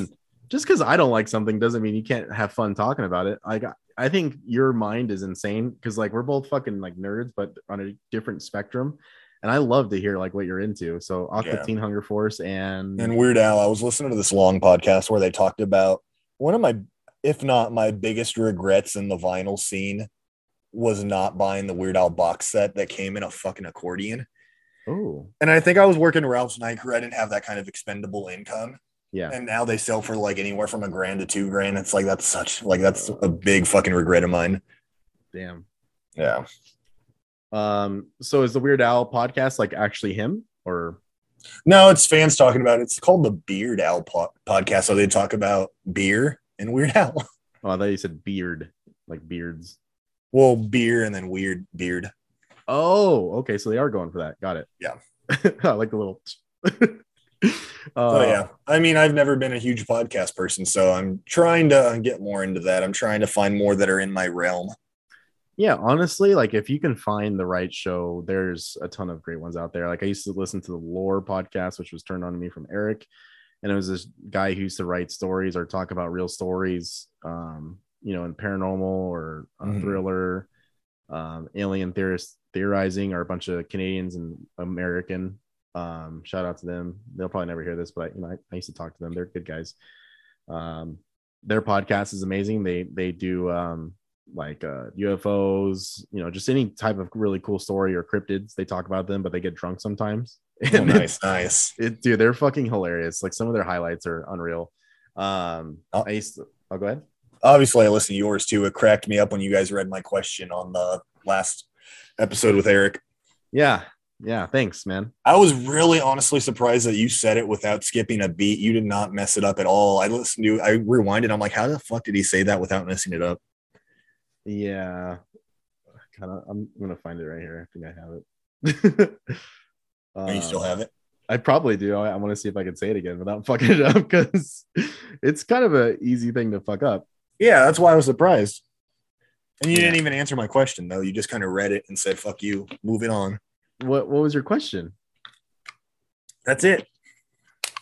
just because I don't like something doesn't mean you can't have fun talking about it. Like, I think your mind is insane because like we're both fucking like nerds, but on a different spectrum. And I love to hear like what you're into. So Aqua Yeah. Teen Hunger Force and, and Weird Al. I was listening to this long podcast where they talked about one of my, if not my biggest regrets in the vinyl scene was not buying the Weird Al box set that came in a fucking accordion. oh And I think I was working Ralph's Night Crew. I didn't have that kind of expendable income. yeah, And now they sell for like anywhere from a grand to two grand. It's like that's such like that's a big fucking regret of mine. damn. Yeah. Um, so is the Weird Al podcast like actually him or No, it's fans talking about it. It's called the Beard Al po- podcast. So they talk about beer and Weird Al. oh I thought you said beard, like beards. Well, beer and then weird beard. Oh, okay. So they are going for that. Got it. Yeah. I like the little. Uh, yeah, I mean, I've never been a huge podcast person, so I'm trying to get more into that. I'm trying to find more that are in my realm. Yeah. Honestly, like if you can find the right show, there's a ton of great ones out there. Like I used to listen to the Lore podcast, which was turned on to me from Eric, and it was this guy who used to write stories or talk about real stories, um, you know, in paranormal or uh, Mhm. thriller, um, alien theorists theorizing, are a bunch of Canadians and American. Um, shout out to them. They'll probably never hear this, but you know, I, I used to talk to them. They're good guys. Um, their podcast is amazing. They they do um like uh UFOs, you know, just any type of really cool story or cryptids. They talk about them, but they get drunk sometimes. Oh, nice, nice. it, dude, they're fucking hilarious. Like some of their highlights are unreal. Um, Oh. I used to, oh, go ahead. Obviously, I listen to yours too. It cracked me up when you guys read my question on the last episode with Eric. Yeah, yeah. Thanks, man. I was really honestly surprised that you said it without skipping a beat. You did not mess it up at all. I listened to, I rewinded. I'm like, how the fuck did he say that without messing it up? Yeah, kind of. I'm gonna find it right here. I think I have it. Oh, you still have it? I probably do. I, I want to see if I can say it again without fucking it up because it's kind of an easy thing to fuck up. Yeah, that's why I was surprised. And you Yeah. didn't even answer my question though. You just kind of read it and said, "Fuck you." Moving on. What What was your question? That's it.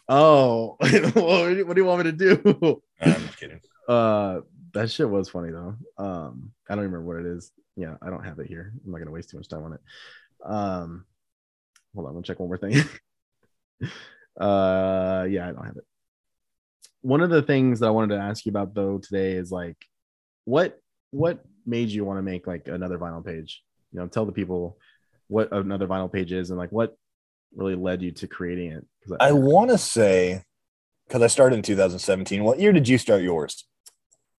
Oh, what do you what do you want me to do? I'm just kidding. Uh, that shit was funny though. Um, I don't remember what it is. Yeah, I don't have it here. I'm not gonna waste too much time on it. Um, hold on, I'm gonna check one more thing. uh, yeah, I don't have it. One of the things that I wanted to ask you about though today is like, what what made you want to make like another vinyl page? You know, tell the people what another vinyl page is and like what really led you to creating it. 'Cause I want to say because I started in 2017. What year did you start yours?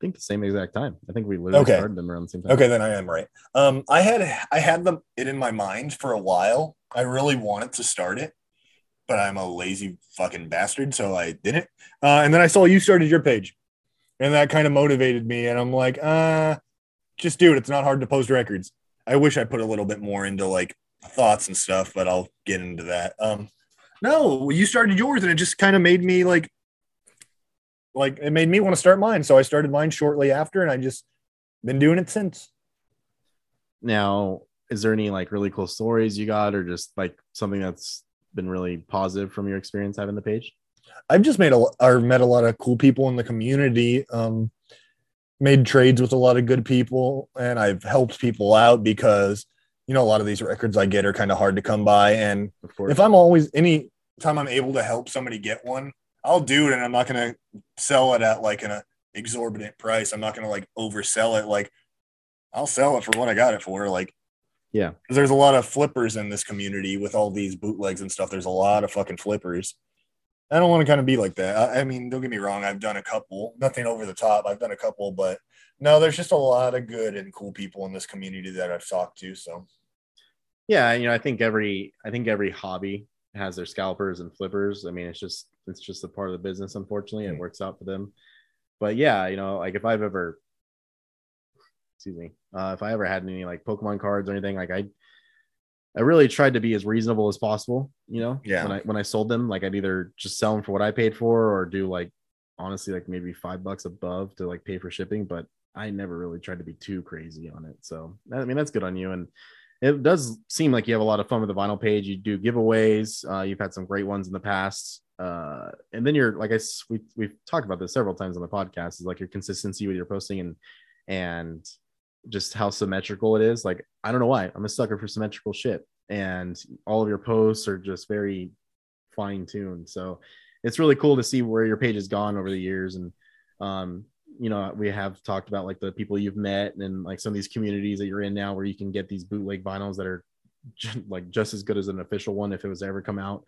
Think the same exact time. I think we literally Okay. started them around the same time. Okay, then I am right. Um, I had I had them it in my mind for a while. I really wanted to start it, but I'm a lazy fucking bastard, so I didn't. Uh, and then I saw you started your page, and that kind of motivated me. And I'm like, uh, just do it. It's not hard to post records. I wish I put a little bit more into like thoughts and stuff, but I'll get into that. Um, no, you started yours, and it just kind of made me like, like it made me want to start mine. So I started mine shortly after, and I just been doing it since. Now, is there any like really cool stories you got, or just like something that's been really positive from your experience having the page? I've just made a or met a lot of cool people in the community. Um, made trades with a lot of good people, and I've helped people out because you know a lot of these records I get are kind of hard to come by. And if I'm always any time I'm able to help somebody get one, I'll do it, and I'm not gonna sell it at like an exorbitant price. I'm not gonna like oversell it. Like I'll sell it for what I got it for. Like Yeah. Because there's a lot of flippers in this community with all these bootlegs and stuff. There's a lot of fucking flippers. I don't want to kind of be like that. I, I mean, don't get me wrong. I've done a couple, nothing over the top. I've done a couple, but no, there's just a lot of good and cool people in this community that I've talked to. So Yeah, you know, I think every I think every hobby has their scalpers and flippers. I mean, it's just it's just a part of the business. Unfortunately, it Mm. works out for them. But yeah, you know, like if I've ever, excuse me, uh, if I ever had any like Pokemon cards or anything, like I, I really tried to be as reasonable as possible. You know, Yeah. When I when I sold them, like I'd either just sell them for what I paid for, or do like honestly like maybe five bucks above to like pay for shipping. But I never really tried to be too crazy on it. So I mean, that's good on you and it does seem like you have a lot of fun with the vinyl page. You do giveaways. Uh, you've had some great ones in the past. Uh, and then you're like I we we've talked about this several times on the podcast is like your consistency with your posting and and just how symmetrical it is. Like I don't know why I'm a sucker for symmetrical shit, and all of your posts are just very fine tuned. So it's really cool to see where your page has gone over the years and um you know we have talked about like the people you've met and like some of these communities that you're in now where you can get these bootleg vinyls that are ju- like just as good as an official one if it was ever come out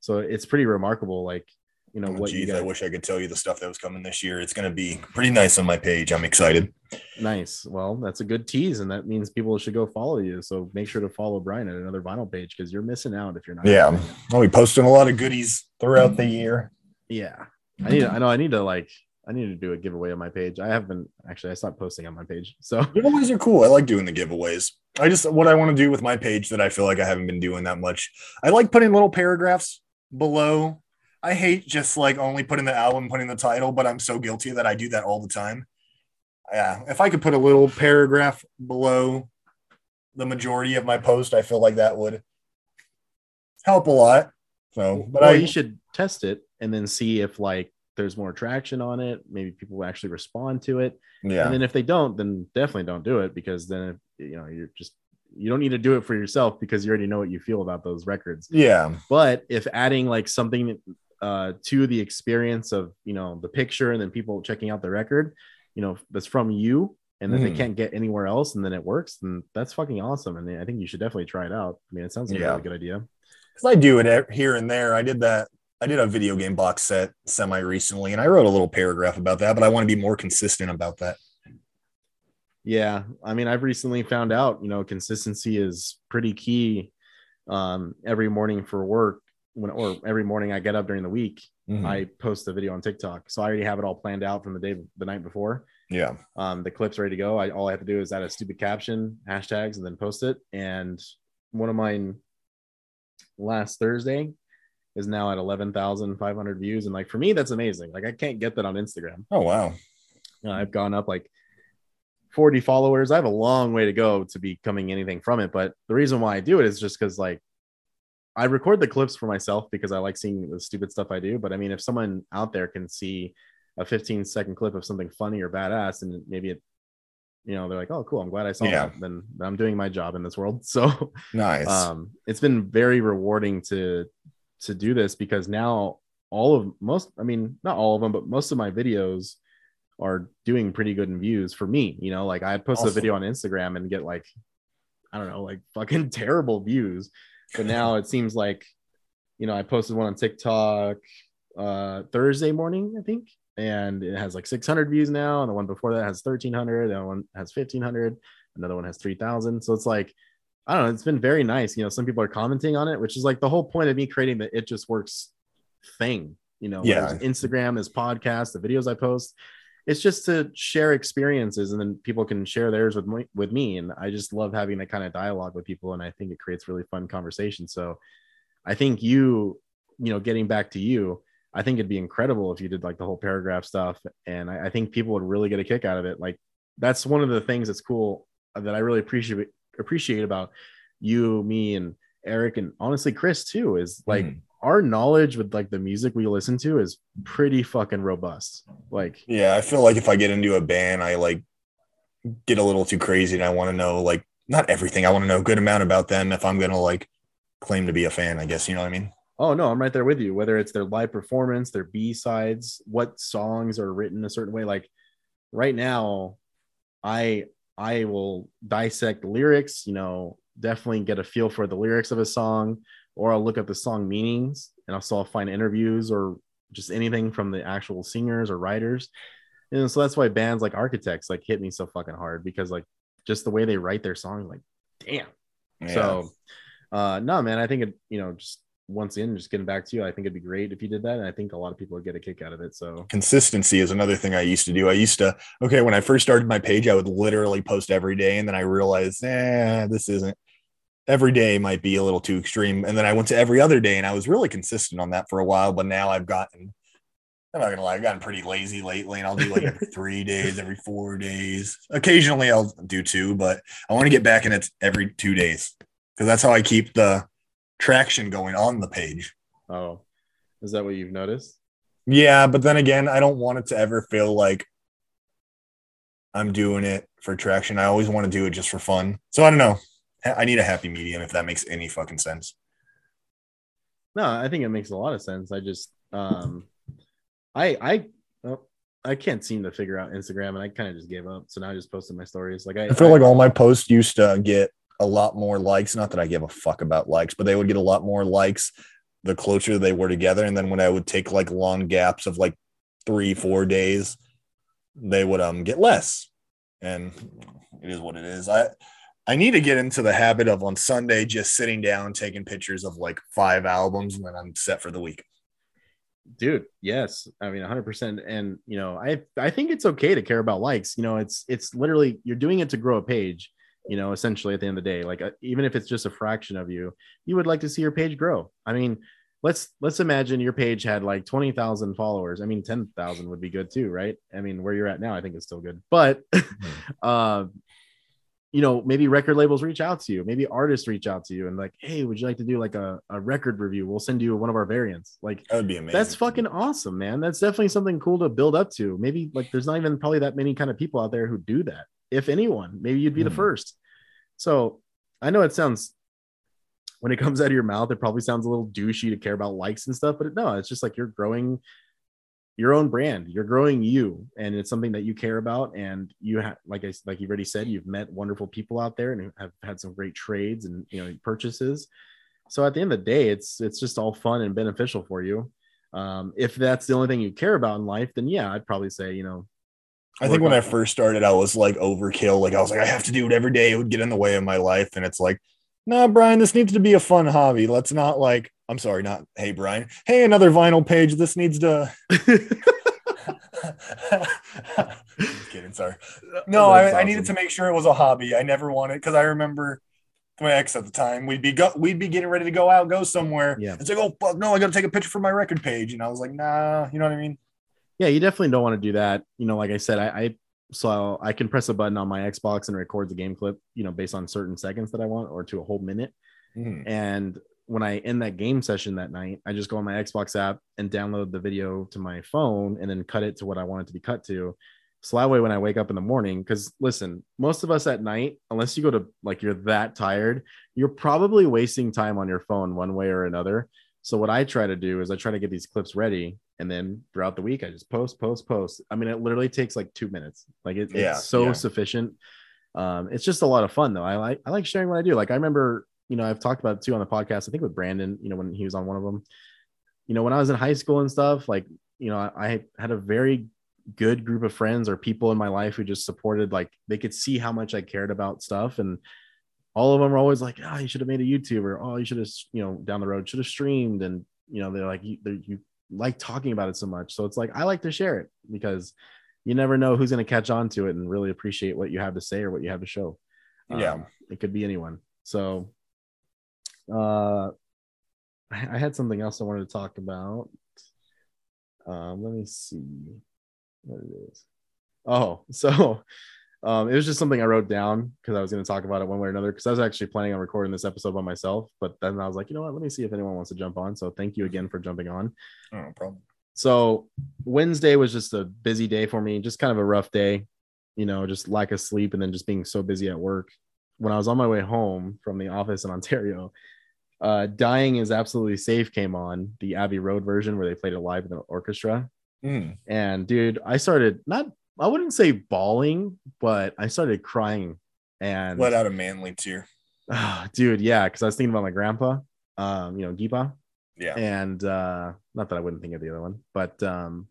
so it's pretty remarkable like you know Oh, what you geez, I wish I could tell you the stuff that was coming this year. It's going to be pretty nice on my page. I'm excited. nice well that's a good tease and that means people should go follow you so make sure to follow brian at another vinyl page because you're missing out if you're not Yeah. I'll be posting a lot of goodies throughout the year. yeah i need i know i need to like i need to do a giveaway on my page i haven't actually i stopped posting on my page so Giveaways are cool. I like doing the giveaways. I just what I want to do with my page that I feel like I haven't been doing that much. I like putting little paragraphs below. I hate just like only putting the album, putting the title, but I'm so guilty that I do that all the time. Yeah, if I could put a little paragraph below the majority of my post, I feel like that would help a lot. So, but well, I you should test it and then see if like there's more traction on it. Maybe people will actually respond to it. yeah, And then if they don't, then definitely don't do it because then you know you're just you don't need to do it for yourself because you already know what you feel about those records. yeah, But if adding like something uh, to the experience of you know the picture and then people checking out the record, you know that's from you and that they Mhm. can't get anywhere else and then it works, then that's fucking awesome. And I think you should definitely try it out. I mean, it sounds like a really good idea. because I do it here and there. I did that. I did a video game box set semi recently, and I wrote a little paragraph about that. But I want to be more consistent about that. Yeah, I mean, I've recently found out, you know, consistency is pretty key. Um, every morning for work, when or every morning I get up during the week, Mhm. I post a video on TikTok. So I already have it all planned out from the day, the night before. yeah, Um, the clip's ready to go. I all I have to do is add a stupid caption, hashtags, and then post it. And one of mine last Thursday is now at eleven thousand five hundred views, and like for me, that's amazing. Like I can't get that on Instagram. Oh wow. Know, I've gone up like 40 followers. I have a long way to go to becoming anything from it. But the reason why I do it is just because like I record the clips for myself because I like seeing the stupid stuff I do. But I mean, if someone out there can see a 15 second clip of something funny or badass, and maybe it, you know, they're like, oh, cool, I'm glad I saw Yeah. that. Then I'm doing my job in this world. So Nice. um, it's been very rewarding to to do this because now all of most i mean not all of them but most of my videos are doing pretty good in views for me you know like i post a video on instagram and get like i don't know like fucking terrible views. But now it seems like you know i posted one on tiktok uh thursday morning i think and it has like 600 views now and the one before that has 1300 and one has 1500 another one has 3000 so it's like I don't know. It's been very nice. You know, some people are commenting on it, which is like the whole point of me creating the It Just Works thing. You know, Yeah. Instagram, this podcast, the videos I post. It's just to share experiences, and then people can share theirs with me, with me. And I just love having that kind of dialogue with people, and I think it creates really fun conversation. So, I think you, you know, getting back to you, I think it'd be incredible if you did like the whole paragraph stuff, and I, I think people would really get a kick out of it. Like that's one of the things that's cool that I really appreciate appreciate about you, me, and Eric, and honestly Chris too. Is like Mhm. our knowledge with like the music we listen to is pretty fucking robust. Like Yeah, I feel like if I get into a band, I like get a little too crazy and I want to know like not everything. I want to know a good amount about them if I'm gonna like claim to be a fan, I guess. You know what I mean? Oh no, I'm right there with you. Whether it's their live performance, their B sides, what songs are written a certain way. Like right now, I I will dissect lyrics, you know, definitely get a feel for the lyrics of a song, or I'll look up the song meanings and also I'll find interviews or just anything from the actual singers or writers. And so that's why bands like Architects like hit me so fucking hard because like just the way they write their songs, like damn. Yeah. So uh no man, I think it, you know, just once in, just getting back to you, I think it'd be great if you did that. And I think a lot of people would get a kick out of it. So consistency is another thing I used to do. I used to, okay, when I first started my page, I would literally post every day. And then I realized, eh, this isn't every day might be a little too extreme. And then I went to every other day and I was really consistent on that for a while. But now I've gotten, I'm not gonna lie, I've gotten pretty lazy lately. And I'll do like every three days, every four days. Occasionally I'll do two, but I want to get back in it every two days because that's how I keep the traction going on the page. oh, is that what you've noticed? Yeah, but then again, I don't want it to ever feel like I'm doing it for traction. I always want to do it just for fun. So I don't know. I need a happy medium if that makes any fucking sense. No, I think it makes a lot of sense. I just um I I well, I can't seem to figure out Instagram and I kind of just gave up. So now I just posted my stories. Like I, I feel like all my posts used to get a lot more likes. Not that I give a fuck about likes, but they would get a lot more likes the closer they were together. And then when I would take like long gaps of like three, four days, they would um get less. And it is what it is. I I need to get into the habit of on Sunday just sitting down, taking pictures of like five albums, and then I'm set for the week. dude yes i mean 100% and you know i i think it's okay to care about likes you know it's it's literally you're doing it to grow a page you know essentially at the end of the day like uh, even if it's just a fraction of you you would like to see your page grow i mean let's let's imagine your page had like 20,000 followers i mean 10,000 would be good too right i mean where you're at now i think it's still good but uh you know maybe record labels reach out to you maybe artists reach out to you and like hey would you like to do like a, a record review we'll send you one of our variants like That would be amazing. that's fucking awesome, man. That's definitely something cool to build up to. Maybe like there's not even probably that many kind of people out there who do that. If anyone, maybe you'd be the Hmm. first. So I know it sounds when it comes out of your mouth, it probably sounds a little douchey to care about likes and stuff, but no, it's just like you're growing your own brand. You're growing you, and it's something that you care about. And you have, like I like you've already said, you've met wonderful people out there and have had some great trades and you know purchases. So at the end of the day, it's it's just all fun and beneficial for you. Um, if that's the only thing you care about in life, then yeah, I'd probably say you know I think when I first started, I was like overkill. Like I was like, I have to do it every day. It would get in the way of my life. And it's like, nah, Brian, this needs to be a fun hobby. Let's not like, I'm sorry, not hey Brian. Hey, another vinyl page. This needs to Just kidding, sorry. No, I, I needed to make sure it was a hobby. I never wanted because I remember my ex at the time. We'd be go, we'd be getting ready to go out, go somewhere. Yeah. It's like, oh fuck, no, I got to take a picture for my record page, and I was like, nah, you know what I mean? Yeah, you definitely don't want to do that. You know, like I said, I, I so I can press a button on my Xbox and record the game clip, you know, based on certain seconds that I want or to a whole minute. Mhm. And when I end that game session that night, I just go on my Xbox app and download the video to my phone and then cut it to what I want it to be cut to. So that way, when I wake up in the morning, because listen, most of us at night, unless you go to like you're that tired, you're probably wasting time on your phone one way or another. So what I try to do is I try to get these clips ready, and then throughout the week I just post, post, post. I mean, it literally takes like two minutes. Like it, Yeah, it's so yeah. sufficient. Um, it's just a lot of fun though. I like I like sharing what I do. Like I remember, you know, I've talked about it too on the podcast. I think with Brandon, you know, when he was on one of them. You know, when I was in high school and stuff, like you know, I, I had a very good group of friends or people in my life who just supported. Like they could see how much I cared about stuff, and all of them are always like, "Oh, you should have made a YouTuber. "Oh, you should have, you know, down the road should have streamed." And you know, they're like, "You, they're, you like talking about it so much," so it's like I like to share it because you never know who's going to catch on to it and really appreciate what you have to say or what you have to show. Yeah. Um, it could be anyone. So, uh, I I had something else I wanted to talk about. Um, let me see what it is. Oh, so um, it was just something I wrote down because I was going to talk about it one way or another. Because I was actually planning on recording this episode by myself, but then I was like, you know what? Let me see if anyone wants to jump on. So thank you again for jumping on. Oh, no problem. So Wednesday was just a busy day for me, just kind of a rough day, you know, just lack of sleep and then just being so busy at work. When I was on my way home from the office in Ontario, uh, Dying is Absolutely Safe came on the Abbey Road version where they played it live in the orchestra. Mm. And dude, I started not, I wouldn't say bawling, but I started crying. And Let out a manly tear. Ah, dude, yeah, because I was thinking about my grandpa, um, you know, Gipa, Yeah. and uh, not that I wouldn't think of the other one, but um,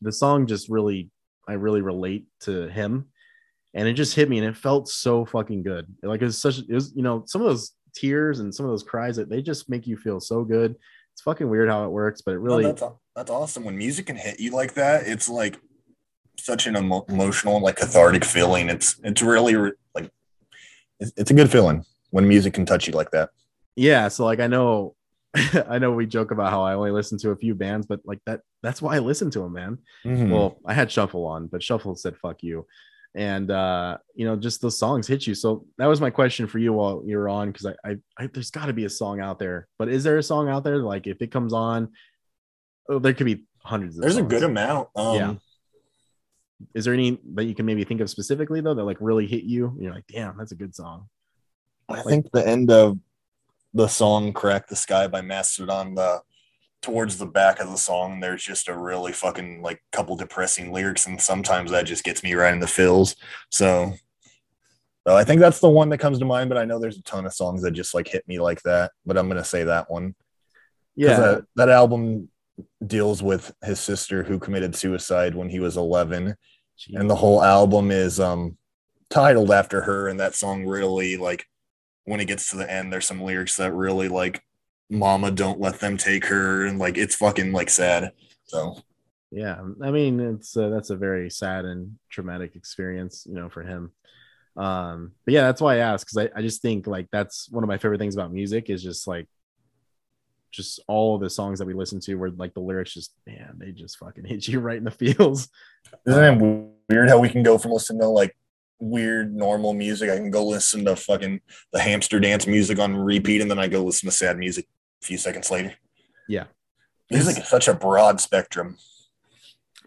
the song just really, I really relate to him, and it just hit me, and it felt so fucking good. Like it was such, it was, you know, some of those tears and some of those cries that they just make you feel so good. It's fucking weird how it works, but it really, No, that's that's awesome. When music can hit you like that, it's like such an emo- emotional, like cathartic feeling. It's it's really re- like it's, it's a good feeling when music can touch you like that. yeah. So like I know, I know we joke about how I only listen to a few bands, but like that, that's why I listen to them, man. Mhm. well i had shuffle on but shuffle said fuck you and uh you know just those songs hit you so that was my question for you while you're on because I, I i there's got to be a song out there but is there a song out there like if it comes on oh there could be hundreds of There's a good amount. Um, Yeah. Is there any that you can maybe think of specifically though that like really hit you you're like damn that's a good song I think the end of the song "Crack the Sky" by Mastodon, the towards the back of the song, there's just a really fucking like couple depressing lyrics, and sometimes that just gets me right in the feels. So, so I think that's the one that comes to mind. But I know there's a ton of songs that just like hit me like that. But I'm gonna say that one. yeah that, that album deals with his sister who committed suicide when he was 11 and the whole album is um titled after her and that song really like when it gets to the end there's some lyrics that really like mama don't let them take her and like it's fucking like sad so. Yeah i mean it's uh, that's a very sad and traumatic experience you know for him. Um but yeah that's why i asked because I, I just think like that's one of my favorite things about music is just like just all of the songs that we listen to where like the lyrics just man they just fucking hit you right in the feels. Isn't it weird how we can go from listening to like weird normal music? I can go listen to fucking the hamster dance music on repeat and then i go listen to sad music a few seconds later. Yeah. music is such a broad spectrum.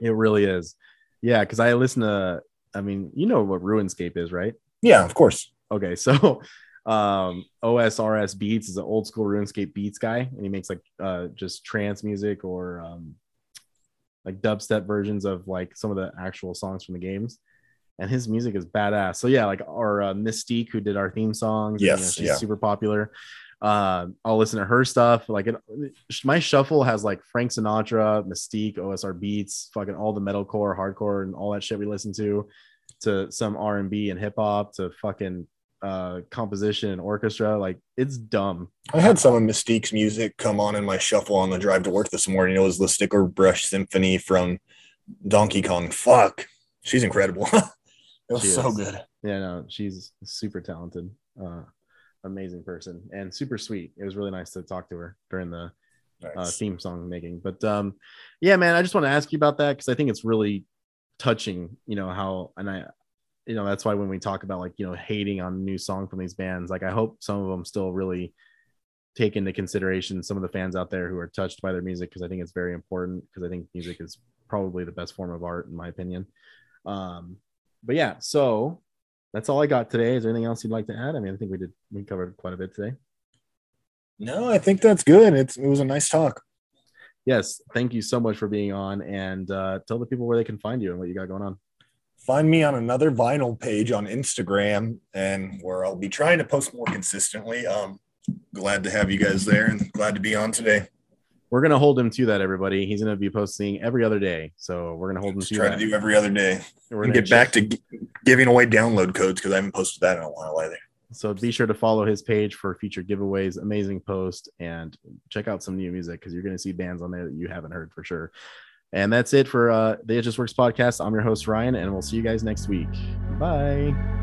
It really is. Yeah because i listen to i mean you know what runescape is right? Yeah of course. Okay so um osrs beats is an old school runescape beats guy and he makes like uh just trance music or um like dubstep versions of like some of the actual songs from the games. And his music is badass. So yeah like our uh, mystique who did our theme songs and, you know, she's yeah. super popular. Uh, i'll listen to her stuff. Like it, my shuffle has like frank sinatra mystique osr beats fucking all the metalcore hardcore and all that shit we listen to to some r&b and hip-hop to fucking uh composition and orchestra like it's dumb I had some of Mystique's music come on in my shuffle on the drive to work this morning. It was the Sticker Brush Symphony from Donkey Kong. Fuck, she's incredible. it was She so is. good. yeah no she's super talented uh amazing person and super sweet it was really nice to talk to her during the uh, theme song making but um yeah man i just want to ask you about that because i think it's really touching you know how and i you know that's why when we talk about like you know hating on a new song from these bands like i hope some of them still really take into consideration some of the fans out there who are touched by their music because i think it's very important because i think music is probably the best form of art in my opinion. Um but yeah so that's all i got today. Is there anything else you'd like to add? I mean i think we did we covered quite a bit today. No, I think that's good. It's it was a nice talk. yes thank you so much for being on and uh, tell the people where they can find you and what you got going on Find me on another vinyl page on Instagram, and where I'll be trying to post more consistently. Um, glad to have you guys there, and glad to be on today. we're gonna hold him to that everybody he's gonna be posting every other day so we're gonna hold him to try that to do every other day. We're gonna get back to gi- giving away download codes because I haven't posted that in a while either. so be sure to follow his page for future giveaways amazing post and check out some new music because you're gonna see bands on there that you haven't heard for sure and that's it for uh the it just works podcast. I'm your host ryan and we'll see you guys next week. Bye